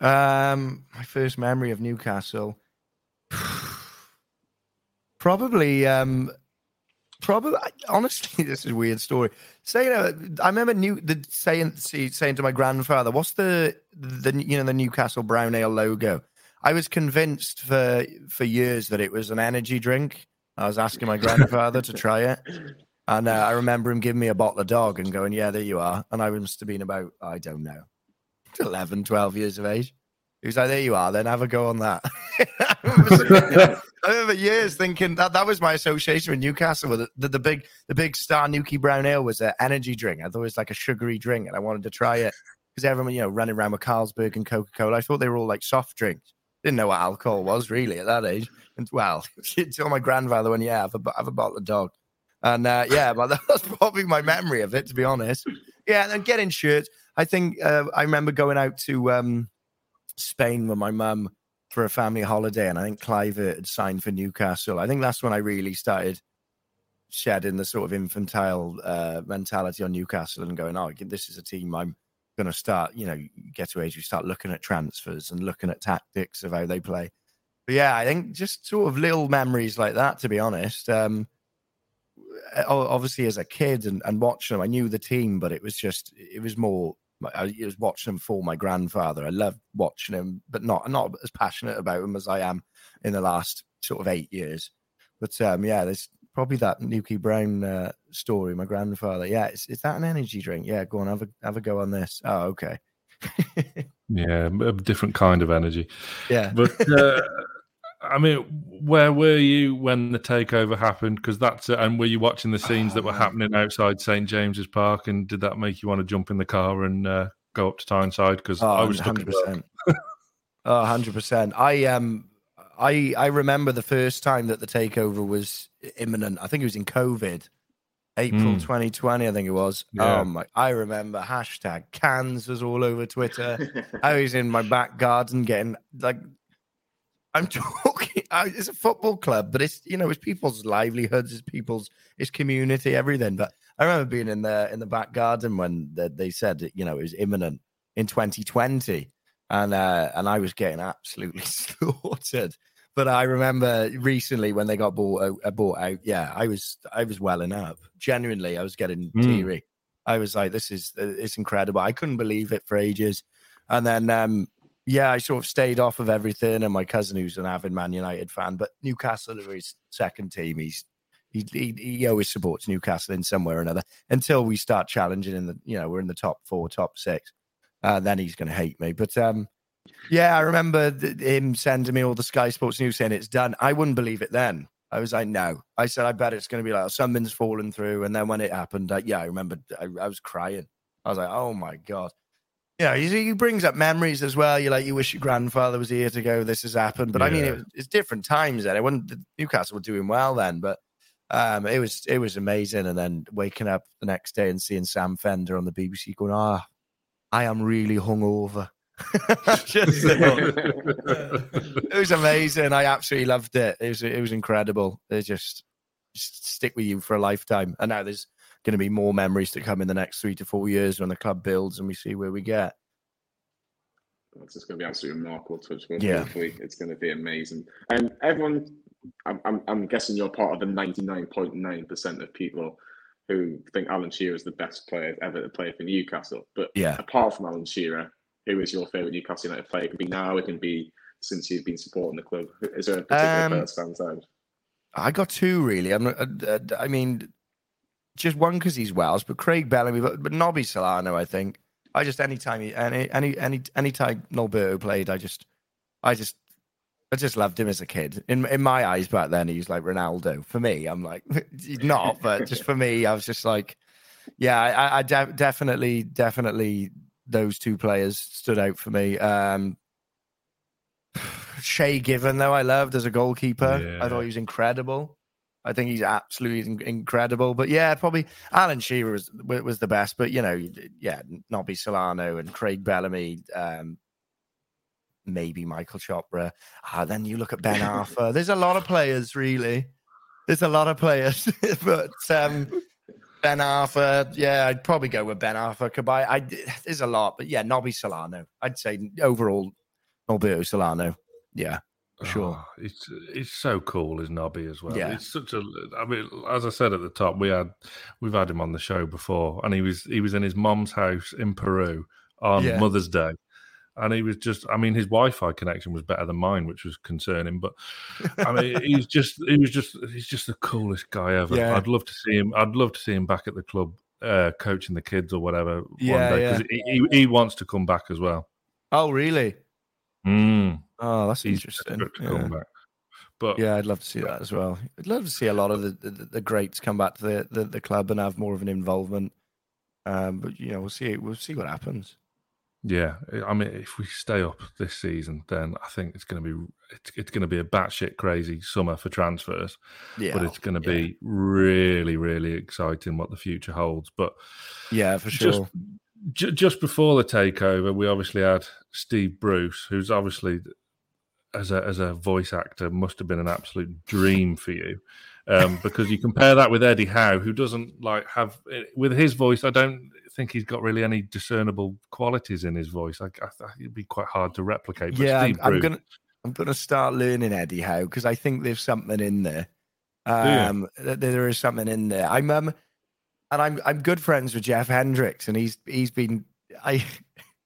Um, my first memory of Newcastle, (sighs) probably um, probably honestly (laughs) this is a weird story. Saying uh, i remember new the saying saying to my grandfather what's the the you know the newcastle brown ale logo? I was convinced for for years that it was an energy drink. I was asking my grandfather to try it. And uh, i remember him giving me a bottle of dog and going yeah there you are. And i must have been about i don't know 11 12 years of age. He was like, "There you are. Then have a go on that." (laughs) (laughs) I remember years thinking that that was my association with Newcastle. With the, the, big, the big star Newkie Brown Ale was an energy drink. I thought it was like a sugary drink, and I wanted to try it because everyone, you know, running around with Carlsberg and Coca Cola. I thought they were all like soft drinks. Didn't know what alcohol was really at that age. And well, (laughs) tell my grandfather when yeah, have a, have a bottle of dog. And uh, yeah, but (laughs) that was probably my memory of it, to be honest. Yeah, and getting shirts. I think uh, I remember going out to um, Spain with my mum for a family holiday, and I think Clive had signed for Newcastle. I think that's when I really started shedding the sort of infantile uh, mentality on Newcastle and going, "Oh, this is a team I'm going to start." You know, you get to age, you start looking at transfers and looking at tactics of how they play. But yeah, I think just sort of little memories like that. To be honest, um, obviously as a kid and, and watching them, I knew the team, but it was just it was more I was watching him for my grandfather. I love watching him, but not not as passionate about him as I am in the last sort of eight years. But um, yeah, there's probably that Newkie Brown uh, story. My grandfather, yeah, is, is that an energy drink? Yeah, go on, have a have a go on this. Oh, okay. (laughs) yeah, a different kind of energy. Yeah, but uh, I mean, where were you when the takeover happened? Because that's and were you watching the scenes that were happening outside St James's Park? And did that make you want to jump in the car and uh, go up to Tyneside? Because oh, I was hundred percent. Oh, 100 percent. I um, I I remember the first time that the takeover was imminent. I think it was in COVID, April mm. 2020. I think it was. Yeah. Oh my! I remember hashtag cans was all over Twitter. I was in my back garden getting like I'm (laughs) talking. It's a football club, but it's you know it's people's livelihoods, it's people's it's community, everything. But I remember being in the in the back garden when the, they said you know it was imminent in 2020, and uh, and I was getting absolutely (laughs) slaughtered. But I remember recently when they got bought out, uh, bought out. Yeah, I was I was welling up. Genuinely, I was getting mm. teary. I was like, this is uh, it's incredible. I couldn't believe it for ages. And then um, yeah, I sort of stayed off of everything. And my cousin, who's an avid Man United fan, but Newcastle are his second team. He's he, he, he always supports Newcastle in some way or another until we start challenging in the you know we're in the top four, top six. Uh, then he's going to hate me. But um, yeah, I remember th- him sending me all the Sky Sports news saying it's done. I wouldn't believe it then. I was like, no. I said, I bet it's going to be like something's fallen through. And then when it happened, yeah, I remember I, I was crying. I was like, oh my god yeah, he, he brings up memories as well. You like, you wish your grandfather was here to go. This has happened, but yeah. I mean, it, it's different times. Then it wasn't Newcastle were doing well then, but um, it was it was amazing. And then waking up the next day and seeing Sam Fender on the BBC going, "Ah, oh, I am really hungover." (laughs) Just, it was amazing. I absolutely loved it. It was it was incredible. It just, just stick with you for a lifetime. And now there's going to be more memories to come in the next three to four years when the club builds and we see where we get. It's just going to be absolutely remarkable to watch. Yeah, it's going to be amazing. And everyone, I'm, I'm, I'm guessing you're part of the 99.9% of people who think Alan Shearer is the best player ever to play for Newcastle. But yeah, apart from Alan Shearer, who is your favourite Newcastle United player? It can be now, it can be since you've been supporting the club. Is there a particular um, player that stands out? I got two really. I'm. Uh, uh, I mean, just one because he's Welsh, but Craig Bellamy, but, but Nobby Solano, I think. I just anytime he any any any anytime Norberto played, I just I just I just loved him as a kid. In in my eyes back then, he was like Ronaldo. For me, I'm like (laughs) not, but just for me, I was just like, yeah, I, I de- definitely definitely those two players stood out for me. Um, (sighs) Shay Given, though, I loved as a goalkeeper. Yeah. I thought he was incredible. I think he's absolutely incredible. But yeah, probably Alan Shearer was was the best. But you know, yeah, Nobby Solano and Craig Bellamy, um, maybe Michael Chopra. Ah, then you look at Ben (laughs) Arfa. There's a lot of players, really. There's a lot of players, (laughs) but um, Ben Arfa, yeah, I'd probably go with Ben Arfa. Cabaye, I there's a lot, but yeah, Nobby Solano. I'd say overall, Norberto Solano. Yeah sure. Oh, it's it's so cool, is Nobby as well. Yeah. It's such a. I mean, as I said at the top, we had we've had him on the show before, and he was he was in his mom's house in Peru on yeah. Mother's Day, and he was just. I mean, his Wi-Fi connection was better than mine, which was concerning. But I mean, (laughs) he's just he was just he's just the coolest guy ever. Yeah. I'd love to see him. I'd love to see him back at the club. Uh, coaching the kids or whatever yeah, one day because yeah. he, he, he wants to come back as well. Oh, really? Mm. Oh, that's He's interesting. Yeah. But yeah, I'd love to see that as well. I'd love to see a lot of the, the, the greats come back to the, the, the, club and have more of an involvement. Um, but you know, we'll see. We'll see what happens. Yeah, I mean, if we stay up this season, then I think it's going to be it's, it's going to be a batshit crazy summer for transfers. Yeah, but it's going to yeah. be really, really exciting what the future holds. But yeah, for sure. Just, just before the takeover, we obviously had Steve Bruce, who's obviously as a as a voice actor must have been an absolute dream for you. Um, because you compare that with Eddie Howe, who doesn't like have eh, with his voice. I don't think he's got really any discernible qualities in his voice. I, I it'd be quite hard to replicate. But yeah, I'm, Bruce, gonna I'm gonna start learning Eddie Howe because I think there's something in there. Um, there is something in there. I'm um, and I'm I'm good friends with Jeff Hendricks, and he's he's been I. (laughs)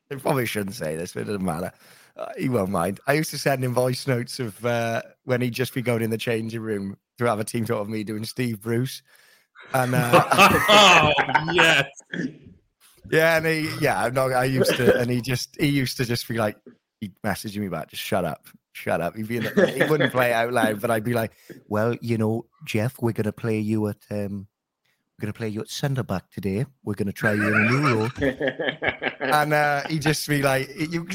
I probably shouldn't say this, but it doesn't matter. Uh, he won't mind. I used to send him voice notes of uh, when he'd just be going in the changing room to have a team talk of me doing Steve Bruce. And uh, (laughs) oh yes, Yeah, and he, yeah, I'm I used to, and he just, he used to just be like, he'd message me back, just shut up, shut up. He'd be the, he wouldn't play it out loud, but I'd be like, well, you know, Jeff, we're going to play you at, um, going to play you at centre back today. We're going to try you in a new (laughs) role. and uh, he just be like, you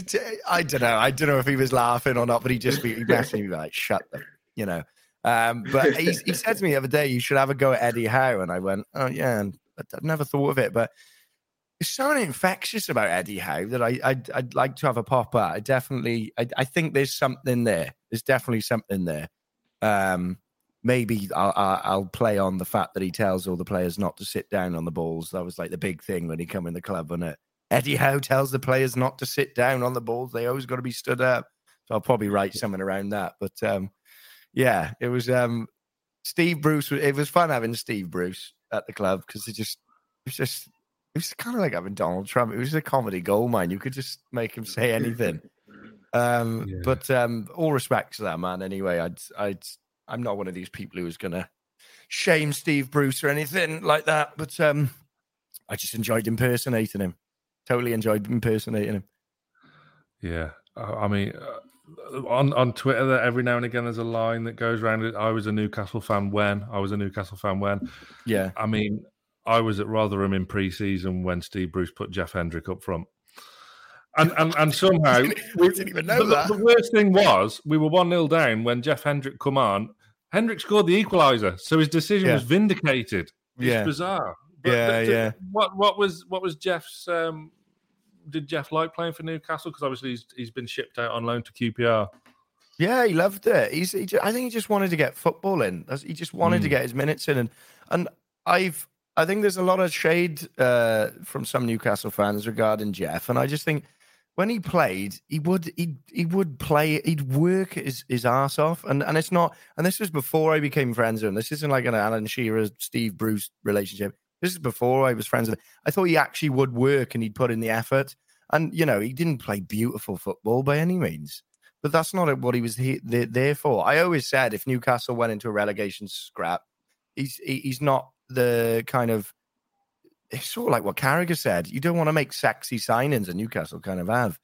I don't know, I don't know if he was laughing or not, but he just be, he messaged me like, shut up, you know. Um, but he, he said to me the other day, you should have a go at Eddie Howe. And I went, oh, yeah, and I'd never thought of it, but there's something infectious about Eddie Howe that I, I'd, I'd like to have a pop at. I definitely, I, I think there's something there. There's definitely something there. Um, maybe I'll, I'll play on the fact that he tells all the players not to sit down on the balls. That was like the big thing when he come in the club, wasn't it? Eddie Howe tells the players not to sit down on the balls. They always got to be stood up. So I'll probably write something around that. But um, yeah, it was um, Steve Bruce. It was fun having Steve Bruce at the club because it just it was just it was kind of like having Donald Trump. It was a comedy gold mine. You could just make him say anything. (laughs) Um, yeah. But um, all respect to that man. Anyway, I'd, I'd, I'm not one of these people who's gonna shame Steve Bruce or anything like that. But um, I just enjoyed impersonating him. Totally enjoyed impersonating him. Yeah, I mean, uh, on on Twitter, that every now and again there's a line that goes around. I was a Newcastle fan when I was a Newcastle fan when. Yeah, I mean, I was at Rotherham in pre-season when Steve Bruce put Jeff Hendrick up front. And (laughs) and, and somehow (laughs) we didn't even know the, that. The worst thing was we were one 0 down when Jeff Hendrick come on. Hendrick scored the equaliser, so his decision yeah. was vindicated. It's yeah. bizarre. But yeah, yeah. What what was what was Jeff's? Um, did Jeff like playing for Newcastle? Because obviously he's he's been shipped out on loan to QPR. Yeah, he loved it. He's he just, I think he just wanted to get football in. He just wanted mm. to get his minutes in, and and I've I think there's a lot of shade uh, from some Newcastle fans regarding Jeff, and I just think when he played, he would he he would play, he'd work his his ass off, and and it's not, and this was before I became friends with him. This isn't like an Alan Shearer Steve Bruce relationship. This is before I was friends with him. I thought he actually would work and he'd put in the effort, and you know he didn't play beautiful football by any means, but that's not what he was he, there for. I always said if Newcastle went into a relegation scrap, he's he's not the kind of it's sort of like what Carragher said. You don't want to make sexy signings, and Newcastle kind of have.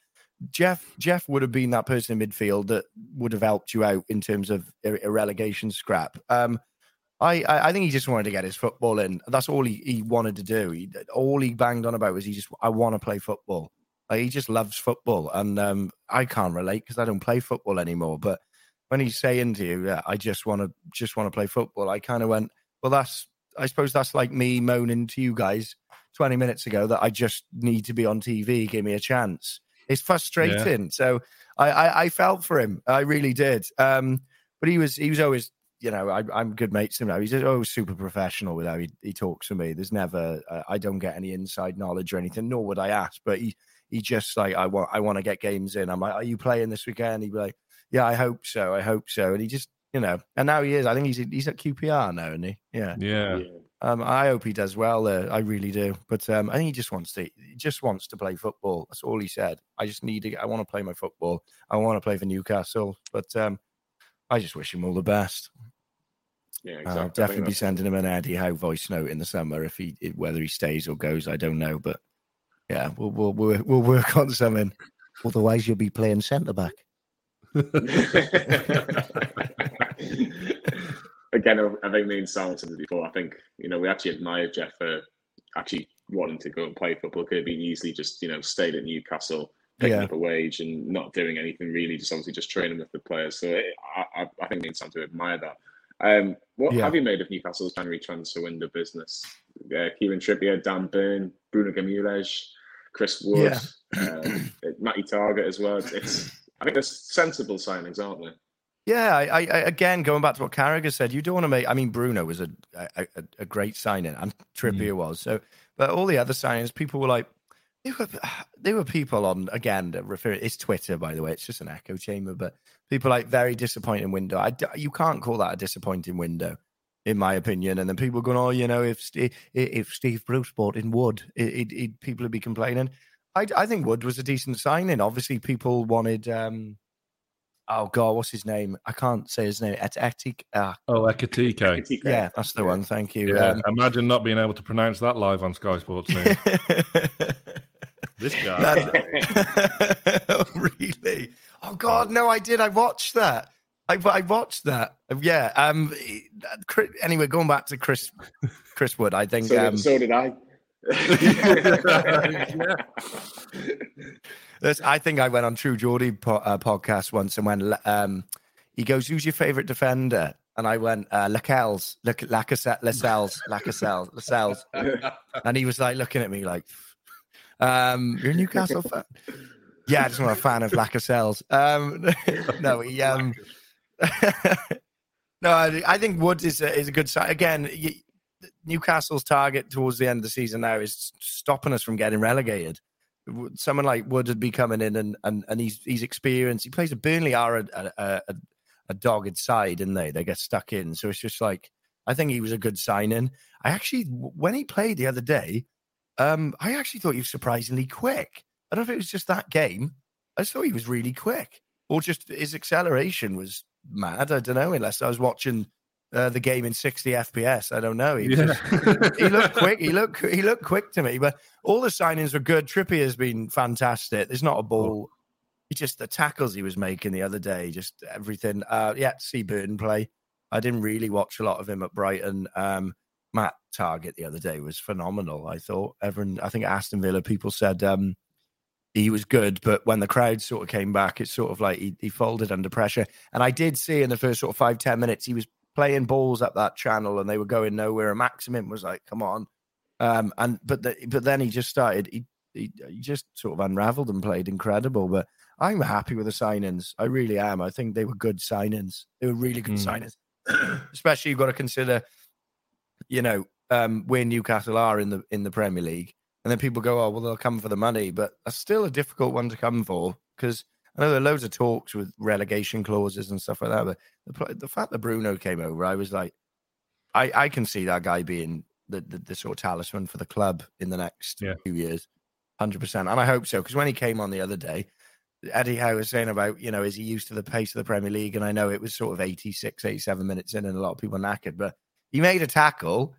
Jeff Jeff would have been that person in midfield that would have helped you out in terms of a, relegation scrap. Um, I, I, I think he just wanted to get his football in. That's all he, he wanted to do. He, all he banged on about was he just I want to play football. Like, he just loves football, and um, I can't relate because I don't play football anymore. But when he's saying to you, yeah, I just want to just want to play football, I kind of went, well, that's I suppose that's like me moaning to you guys 20 minutes ago that I just need to be on TV. Give me a chance. It's frustrating. Yeah. So I, I, I, felt for him. I really did. Um, but he was he was always, you know, I, am good mates with him now. He's always super professional with how he, he talks to me. There's never uh, I don't get any inside knowledge or anything, nor would I ask. But he he just like I want I want to get games in. I'm like, are you playing this weekend? He'd be like, yeah, I hope so. I hope so. And he just you know, and now he is. I think he's he's at QPR now, isn't he? Yeah. Yeah. Um, I hope he does well there. I really do. But um, I think he just wants to. He just wants to play football. That's all he said. I just need to. I want to play my football. I want to play for Newcastle. But um, I just wish him all the best. Yeah, exactly. I'll definitely be sending him an Eddie Howe voice note in the summer if he whether he stays or goes. I don't know, but yeah, we'll we'll we'll, we'll work on something. Otherwise, you'll be playing centre back. (laughs) Again, I think me and Sal said it before. I think you know we actually admire Jeff for actually wanting to go and play football. Could have been easily just you know stayed at Newcastle, picking yeah. up a wage and not doing anything really, just obviously just training with the players. So it, I, I think me and Sam to admire that. Um, what yeah. have you made of Newcastle's January transfer window business? Uh, Kieran Trippier, Dan Burn, Bruno Guimaraes, Chris Wood, yeah. uh, (clears throat) Matty Targett as well. It's I think there's sensible signings, aren't there? Yeah, I, I, again going back to what Carragher said, you don't want to make. I mean, Bruno was a a, a great signing, and Trippier mm. was so. But all the other signings, people were like, they were they were people on again referring. It's Twitter, by the way. It's just an echo chamber, but people like very disappointing window. I, you can't call that a disappointing window, in my opinion. And then people going, oh, you know, if Steve, if Steve Bruce bought in Wood, it, it, it, people would be complaining. I, I think Wood was a decent signing. Obviously, people wanted. Um, oh God, what's his name? I can't say his name. Etik. Uh, oh, Ekitike. Yeah, that's the one. Thank you. Yeah, um, imagine not being able to pronounce that live on Sky Sports. (laughs) This guy. oh, (laughs) really? Oh God, no! I did. I watched that. I, I watched that. Yeah. Um. Anyway, going back to Chris, Chris Wood. I think. So, um, so did I. yeah. I think I went on True Geordie po- uh, podcast once and went. Um, he goes, "Who's your favorite defender?" And I went, uh, Lascelles, Lacazette, Lascelles, Lacazette, Lascelles. And he was like looking at me like, um, "You're a Newcastle fan." Yeah, I just not a fan of Lascelles. Um, (laughs) no, he, um, (laughs) no, I, I, think Wood is a, is a good side. Again, you, Newcastle's target towards the end of the season now is stopping us from getting relegated. Someone like Wood would be coming in and, and, and he's he's experienced. He plays a Burnley are a, a, a, a dogged side, and they they get stuck in. So it's just like I think he was a good signing. I actually when he played the other day, um, I actually thought he was surprisingly quick. I don't know if it was just that game. I just thought he was really quick, or just his acceleration was mad. I don't know, unless I was watching uh, the game in 60 FPS. I don't know. He, yeah. just, he looked quick. He looked he looked quick to me. But all the signings were good. Trippier has been fantastic. There's not a ball. He just the tackles he was making the other day, just everything. Uh, yeah, to see Burton play. I didn't really watch a lot of him at Brighton. Um, Matt Targett the other day was phenomenal. I thought everyone. I think Aston Villa people said um, he was good, but when the crowd sort of came back, it's sort of like he, he folded under pressure. And I did see in the first sort of five ten minutes he was playing balls up that channel and they were going nowhere. And Maximin was like, "Come on," um, and but the, but then he just started. He, he, he just sort of unravelled and played incredible. But I'm happy with the signings. I really am. I think they were good signings. They were really good mm. signings. (clears throat) Especially you've got to consider, you know, um, where Newcastle are in the in the Premier League. And then people go, oh, well, they'll come for the money. But that's still a difficult one to come for because I know there are loads of talks with relegation clauses and stuff like that. But the, the fact that Bruno came over, I was like, I, I can see that guy being the, the, the sort of talisman for the club in the next yeah. few years. 100%. And I hope so. Because when he came on the other day, Eddie Howe was saying about, you know, is he used to the pace of the Premier League? And I know it was sort of 86, 87 minutes in and a lot of people knackered, but he made a tackle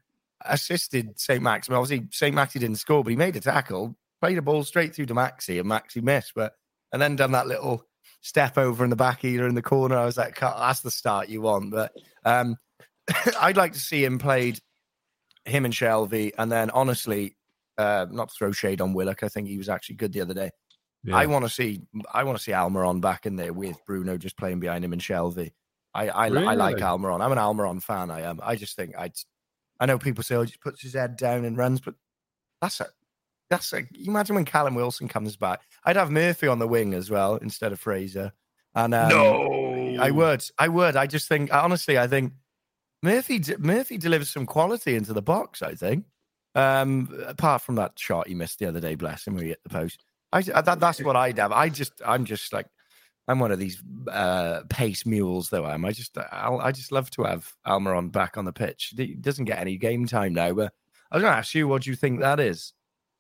assisted St. Max. obviously, St. Maxi didn't score, but he made a tackle, played a ball straight through to Maxi, and Maxi missed. But and then done that little step over in the back either in the corner. I was like, that's the start you want. But um, (laughs) I'd like to see him played him and Shelvey, and then honestly, uh, not to throw shade on Willock. I think he was actually good the other day. Yeah. I want to see I want to see Almiron back in there with Bruno just playing behind him and Shelvey. I I, really? I like Almiron. I'm an Almiron fan. I am. I just think I'd I know people say, "Oh, he just puts his head down and runs," but that's a that's a. imagine when Callum Wilson comes back. I'd have Murphy on the wing as well instead of Fraser. And um, no, I would, I would. I just think, honestly, I think Murphy Murphy delivers some quality into the box. I think, um, apart from that shot he missed the other day, bless him, where he hit the post. I, that, that's what I'd have. I just, I'm just like I'm one of these uh, pace mules, though. I am. I just, I'll, i just love to have Almiron back on the pitch. He doesn't get any game time now, but I was going to ask you, what do you think that is?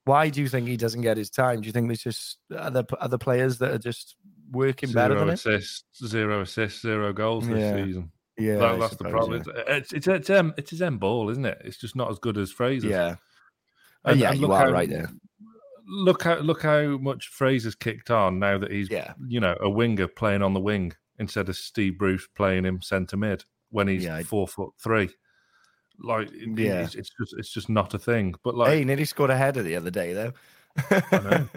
Why do you think he doesn't get his time? Do you think there's just other other players that are just working zero better than assists, him? Zero assists, zero goals this yeah. season. Yeah, that, that's suppose, the problem. Yeah. It's it's it's, um, it's his end ball, isn't it? It's just not as good as Fraser. Yeah, and, yeah, and you are how, right there look how look how much Fraser's kicked on now that he's yeah. you know a winger playing on the wing instead of Steve Bruce playing him centre mid when he's yeah. four foot three. Like yeah, it's, it's, just it's just not a thing. But like, hey, nearly scored a header the other day though. (laughs)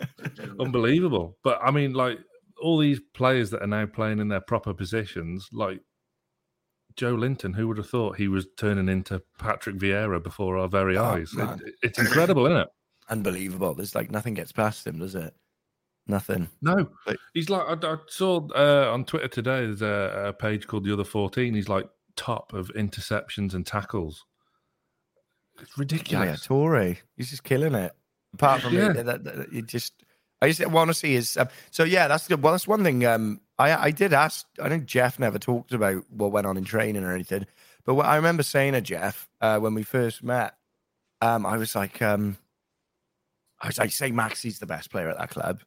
Unbelievable. But I mean, like all these players that are now playing in their proper positions, like Joelinton, who would have thought he was turning into Patrick Vieira before our very oh, eyes? It, it's incredible, isn't it? unbelievable. There's like nothing gets past him, does it? Nothing. No, but, he's like I, I saw uh, on Twitter today. There's a, a, page called the Other Fourteen. He's like top of interceptions and tackles. It's ridiculous. Yeah, Toure, he's just killing it. Apart from yeah. it, that, that, it just I just want to see his. Um, so yeah, that's good. Well, that's one thing. Um, I I did ask. I think Jeff never talked about what went on in training or anything, but what I remember saying to Jeff uh, when we first met, um, I was like, um, I was like, say Maxi's the best player at that club.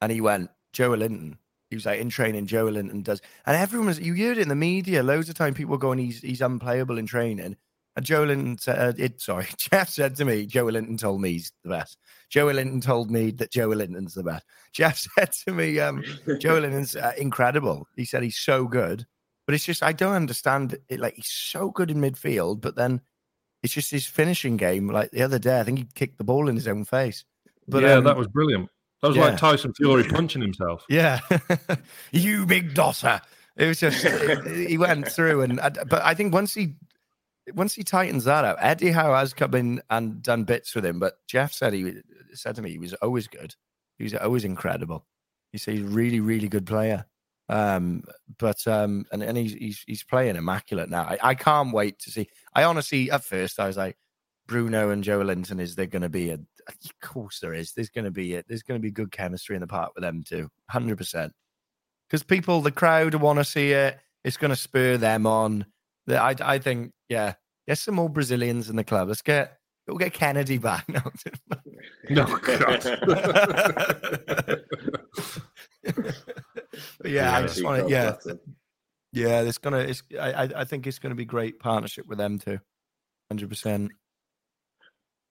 And he went, Joelinton. He was like, in training, Joelinton does. And everyone was, you heard it in the media loads of time, people were going, he's, he's unplayable in training. And Joelinton uh, it, sorry, (laughs) Jeff said to me, Joelinton told me he's the best. Joelinton told me that Joelinton's the best. (laughs) Jeff said to me, um, Joelinton's uh, incredible. He said he's so good, but it's just, I don't understand it. Like, he's so good in midfield, but then it's just his finishing game. Like the other day, I think he kicked the ball in his own face. But yeah, um, that was brilliant. That was yeah. like Tyson Fury punching himself. (laughs) Yeah, you big dosser. It was just he went through, and but I think once he once he tightens that up, Eddie Howe has come in and done bits with him. But Jeff said he said to me he was always good. He was always incredible. He said he's a really, really good player. Um, but um, and, and he's, he's he's playing immaculate now. I, I can't wait to see. I honestly, at first, I was like, Bruno and Joelinton, is there going to be a? Of course, there is. There's going to be it. There's going to be good chemistry in the park with them too, hundred percent. Because people, the crowd want to see it. It's going to spur them on. I I think, yeah, get some more Brazilians in the club. Let's get we'll get Kenedy back. (laughs) No, no God. (laughs) yeah, yeah, I just want to. Yeah, yeah. It's gonna. It's. I. I think it's gonna be great partnership with them too. Hundred percent.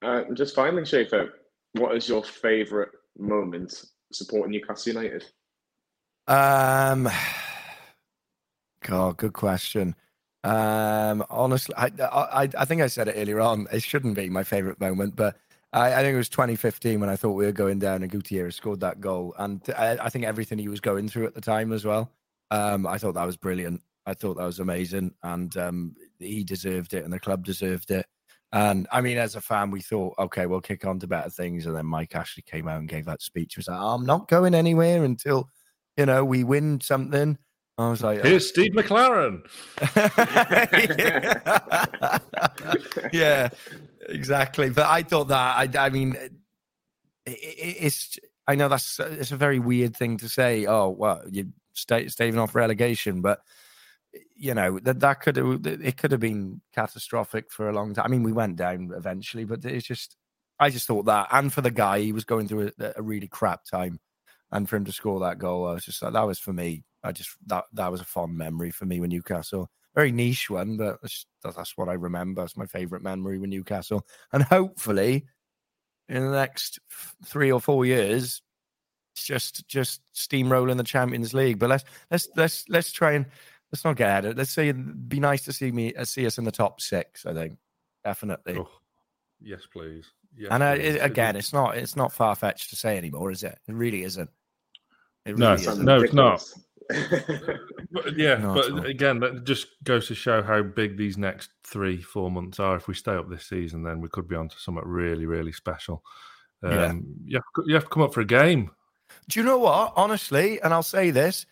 Uh, just finally, Scheiffer, what is your favourite moment supporting Newcastle United? Um, (sighs) God, good question. Um, honestly, I, I I think I said it earlier on. It shouldn't be my favourite moment, but I, I, think it was 2015 when I thought we were going down and Gutierrez scored that goal. And I, I think everything he was going through at the time as well. Um, I thought that was brilliant. I thought that was amazing. And um, he deserved it and the club deserved it. And I mean, as a fan, we thought, okay, we'll kick on to better things. And then Mike Ashley came out and gave that speech. He was like, I'm not going anywhere until, you know, we win something. I was like, here's. Steve McClaren." (laughs) yeah, exactly. But I thought that, I, I mean, it, it's, I know that's, it's a very weird thing to say. Oh, well, you stay, staving off relegation, but you know that that could have it could have been catastrophic for a long time. I mean, we went down eventually, but it's just I just thought that, and for the guy, he was going through a, a really crap time, and for him to score that goal, I was just like, that was for me. I just that that was a fond memory for me with Newcastle. Very niche one, but that's, that's what I remember. It's my favourite memory with Newcastle, and hopefully, in the next three or four years, it's just just steamrolling the Champions League. But let's let's let's let's try and let's not get at it. Let's say it'd be nice to see me uh, see us in the top six. I think definitely. Oh, yes, please. Yes, and uh, it, again, it's not it's not far fetched to say anymore, is it? It really isn't. It really no, isn't. no, it's not. But, yeah, no, but again, that just goes to show how big these next three, four months are. If we stay up this season, then we could be onto something really, really special. Um, yeah. you, have, you have to come up for a game. Do you know what? Honestly, and I'll say this: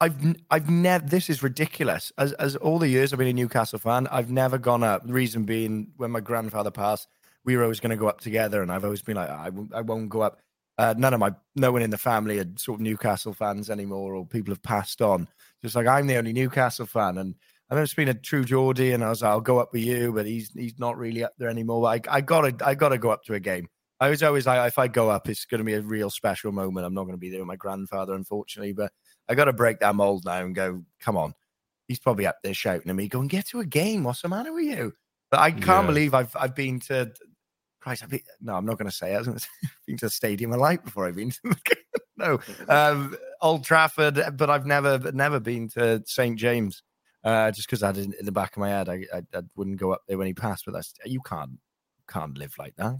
I've I've never. This is ridiculous. As as all the years I've been a Newcastle fan, I've never gone up. The reason being, when my grandfather passed, we were always going to go up together, and I've always been like, I, I won't go up. Uh, none of my, no one in the family are sort of Newcastle fans anymore, or people have passed on. Just like I'm the only Newcastle fan, and I've just been a true Geordie, and I was like, I'll go up with you, but he's he's not really up there anymore. I I gotta I gotta go up to a game. I was always like, if I go up, it's going to be a real special moment. I'm not going to be there with my grandfather, unfortunately, but I got to break that mold now and go, come on. He's probably up there shouting at me, going, get to a game. What's the matter with you? But I can't yeah. believe I've I've been to Christ. I've been, no, I'm not going to say it. I've (laughs) been to the stadium a light before I've been to no (laughs) um, Old Trafford, but I've never never been to St James. Uh, just because I didn't in the back of my head, I, I, I wouldn't go up there when he passed. But that's you can't can't live like that.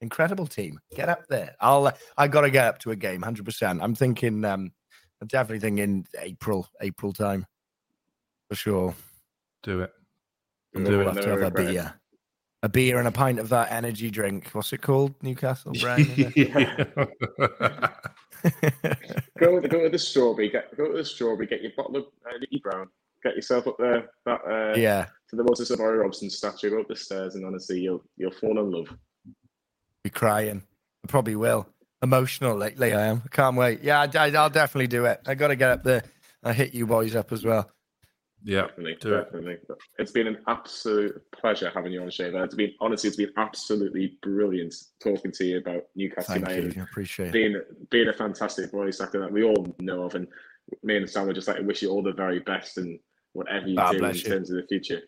Incredible team, get up there. I'll I got to get up to a game, hundred percent. I'm thinking um, I'm definitely thinking April, April time for sure. Do it. Do it. have to have a beer. A beer and a pint of that energy drink. What's it called? Newcastle (laughs) brand. (laughs) go with go with the strawberry. Get go with the strawberry. Get your bottle of uh, Nicky Brown. Get yourself up there. That uh, yeah. To the of Roy Robson statue. Go up the stairs, and honestly, you'll you'll fall in love. Be crying. I probably will emotional lately. I am. I can't wait. Yeah, I, will definitely do it. I got to get up there. I hit you boys up as well. Yeah, definitely, definitely. It. It's been an absolute pleasure having you on, Scheiffer. It's been honestly, it's been absolutely brilliant talking to you about Newcastle Thank United. You. I appreciate being being a fantastic voice actor that we all know of, and me and Sam would just like to wish you all the very best and whatever you God do in you. terms of the future.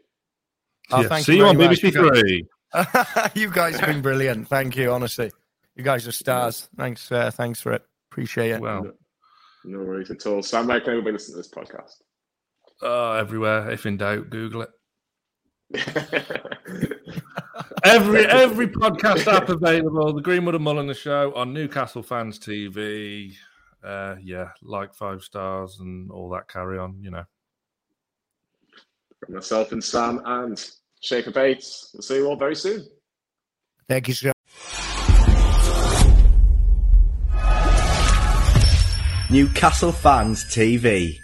Oh, Yeah. thank See you on very much. BBC Three. (laughs) you guys have been brilliant. Thank you, honestly. You guys are stars. Thanks, uh, thanks for it. Appreciate it. Well, No worries at all. Sam, where can everybody listen to this podcast? Uh, everywhere. If in doubt, Google it. (laughs) Every every podcast app available. The Greenwood and the Show on Newcastle Fans TV. Uh, yeah, like five stars and all that carry on. You know. From myself and Sam and Scheiffer Bates. We'll see you all very soon. Thank you, sir. Newcastle Fans TV.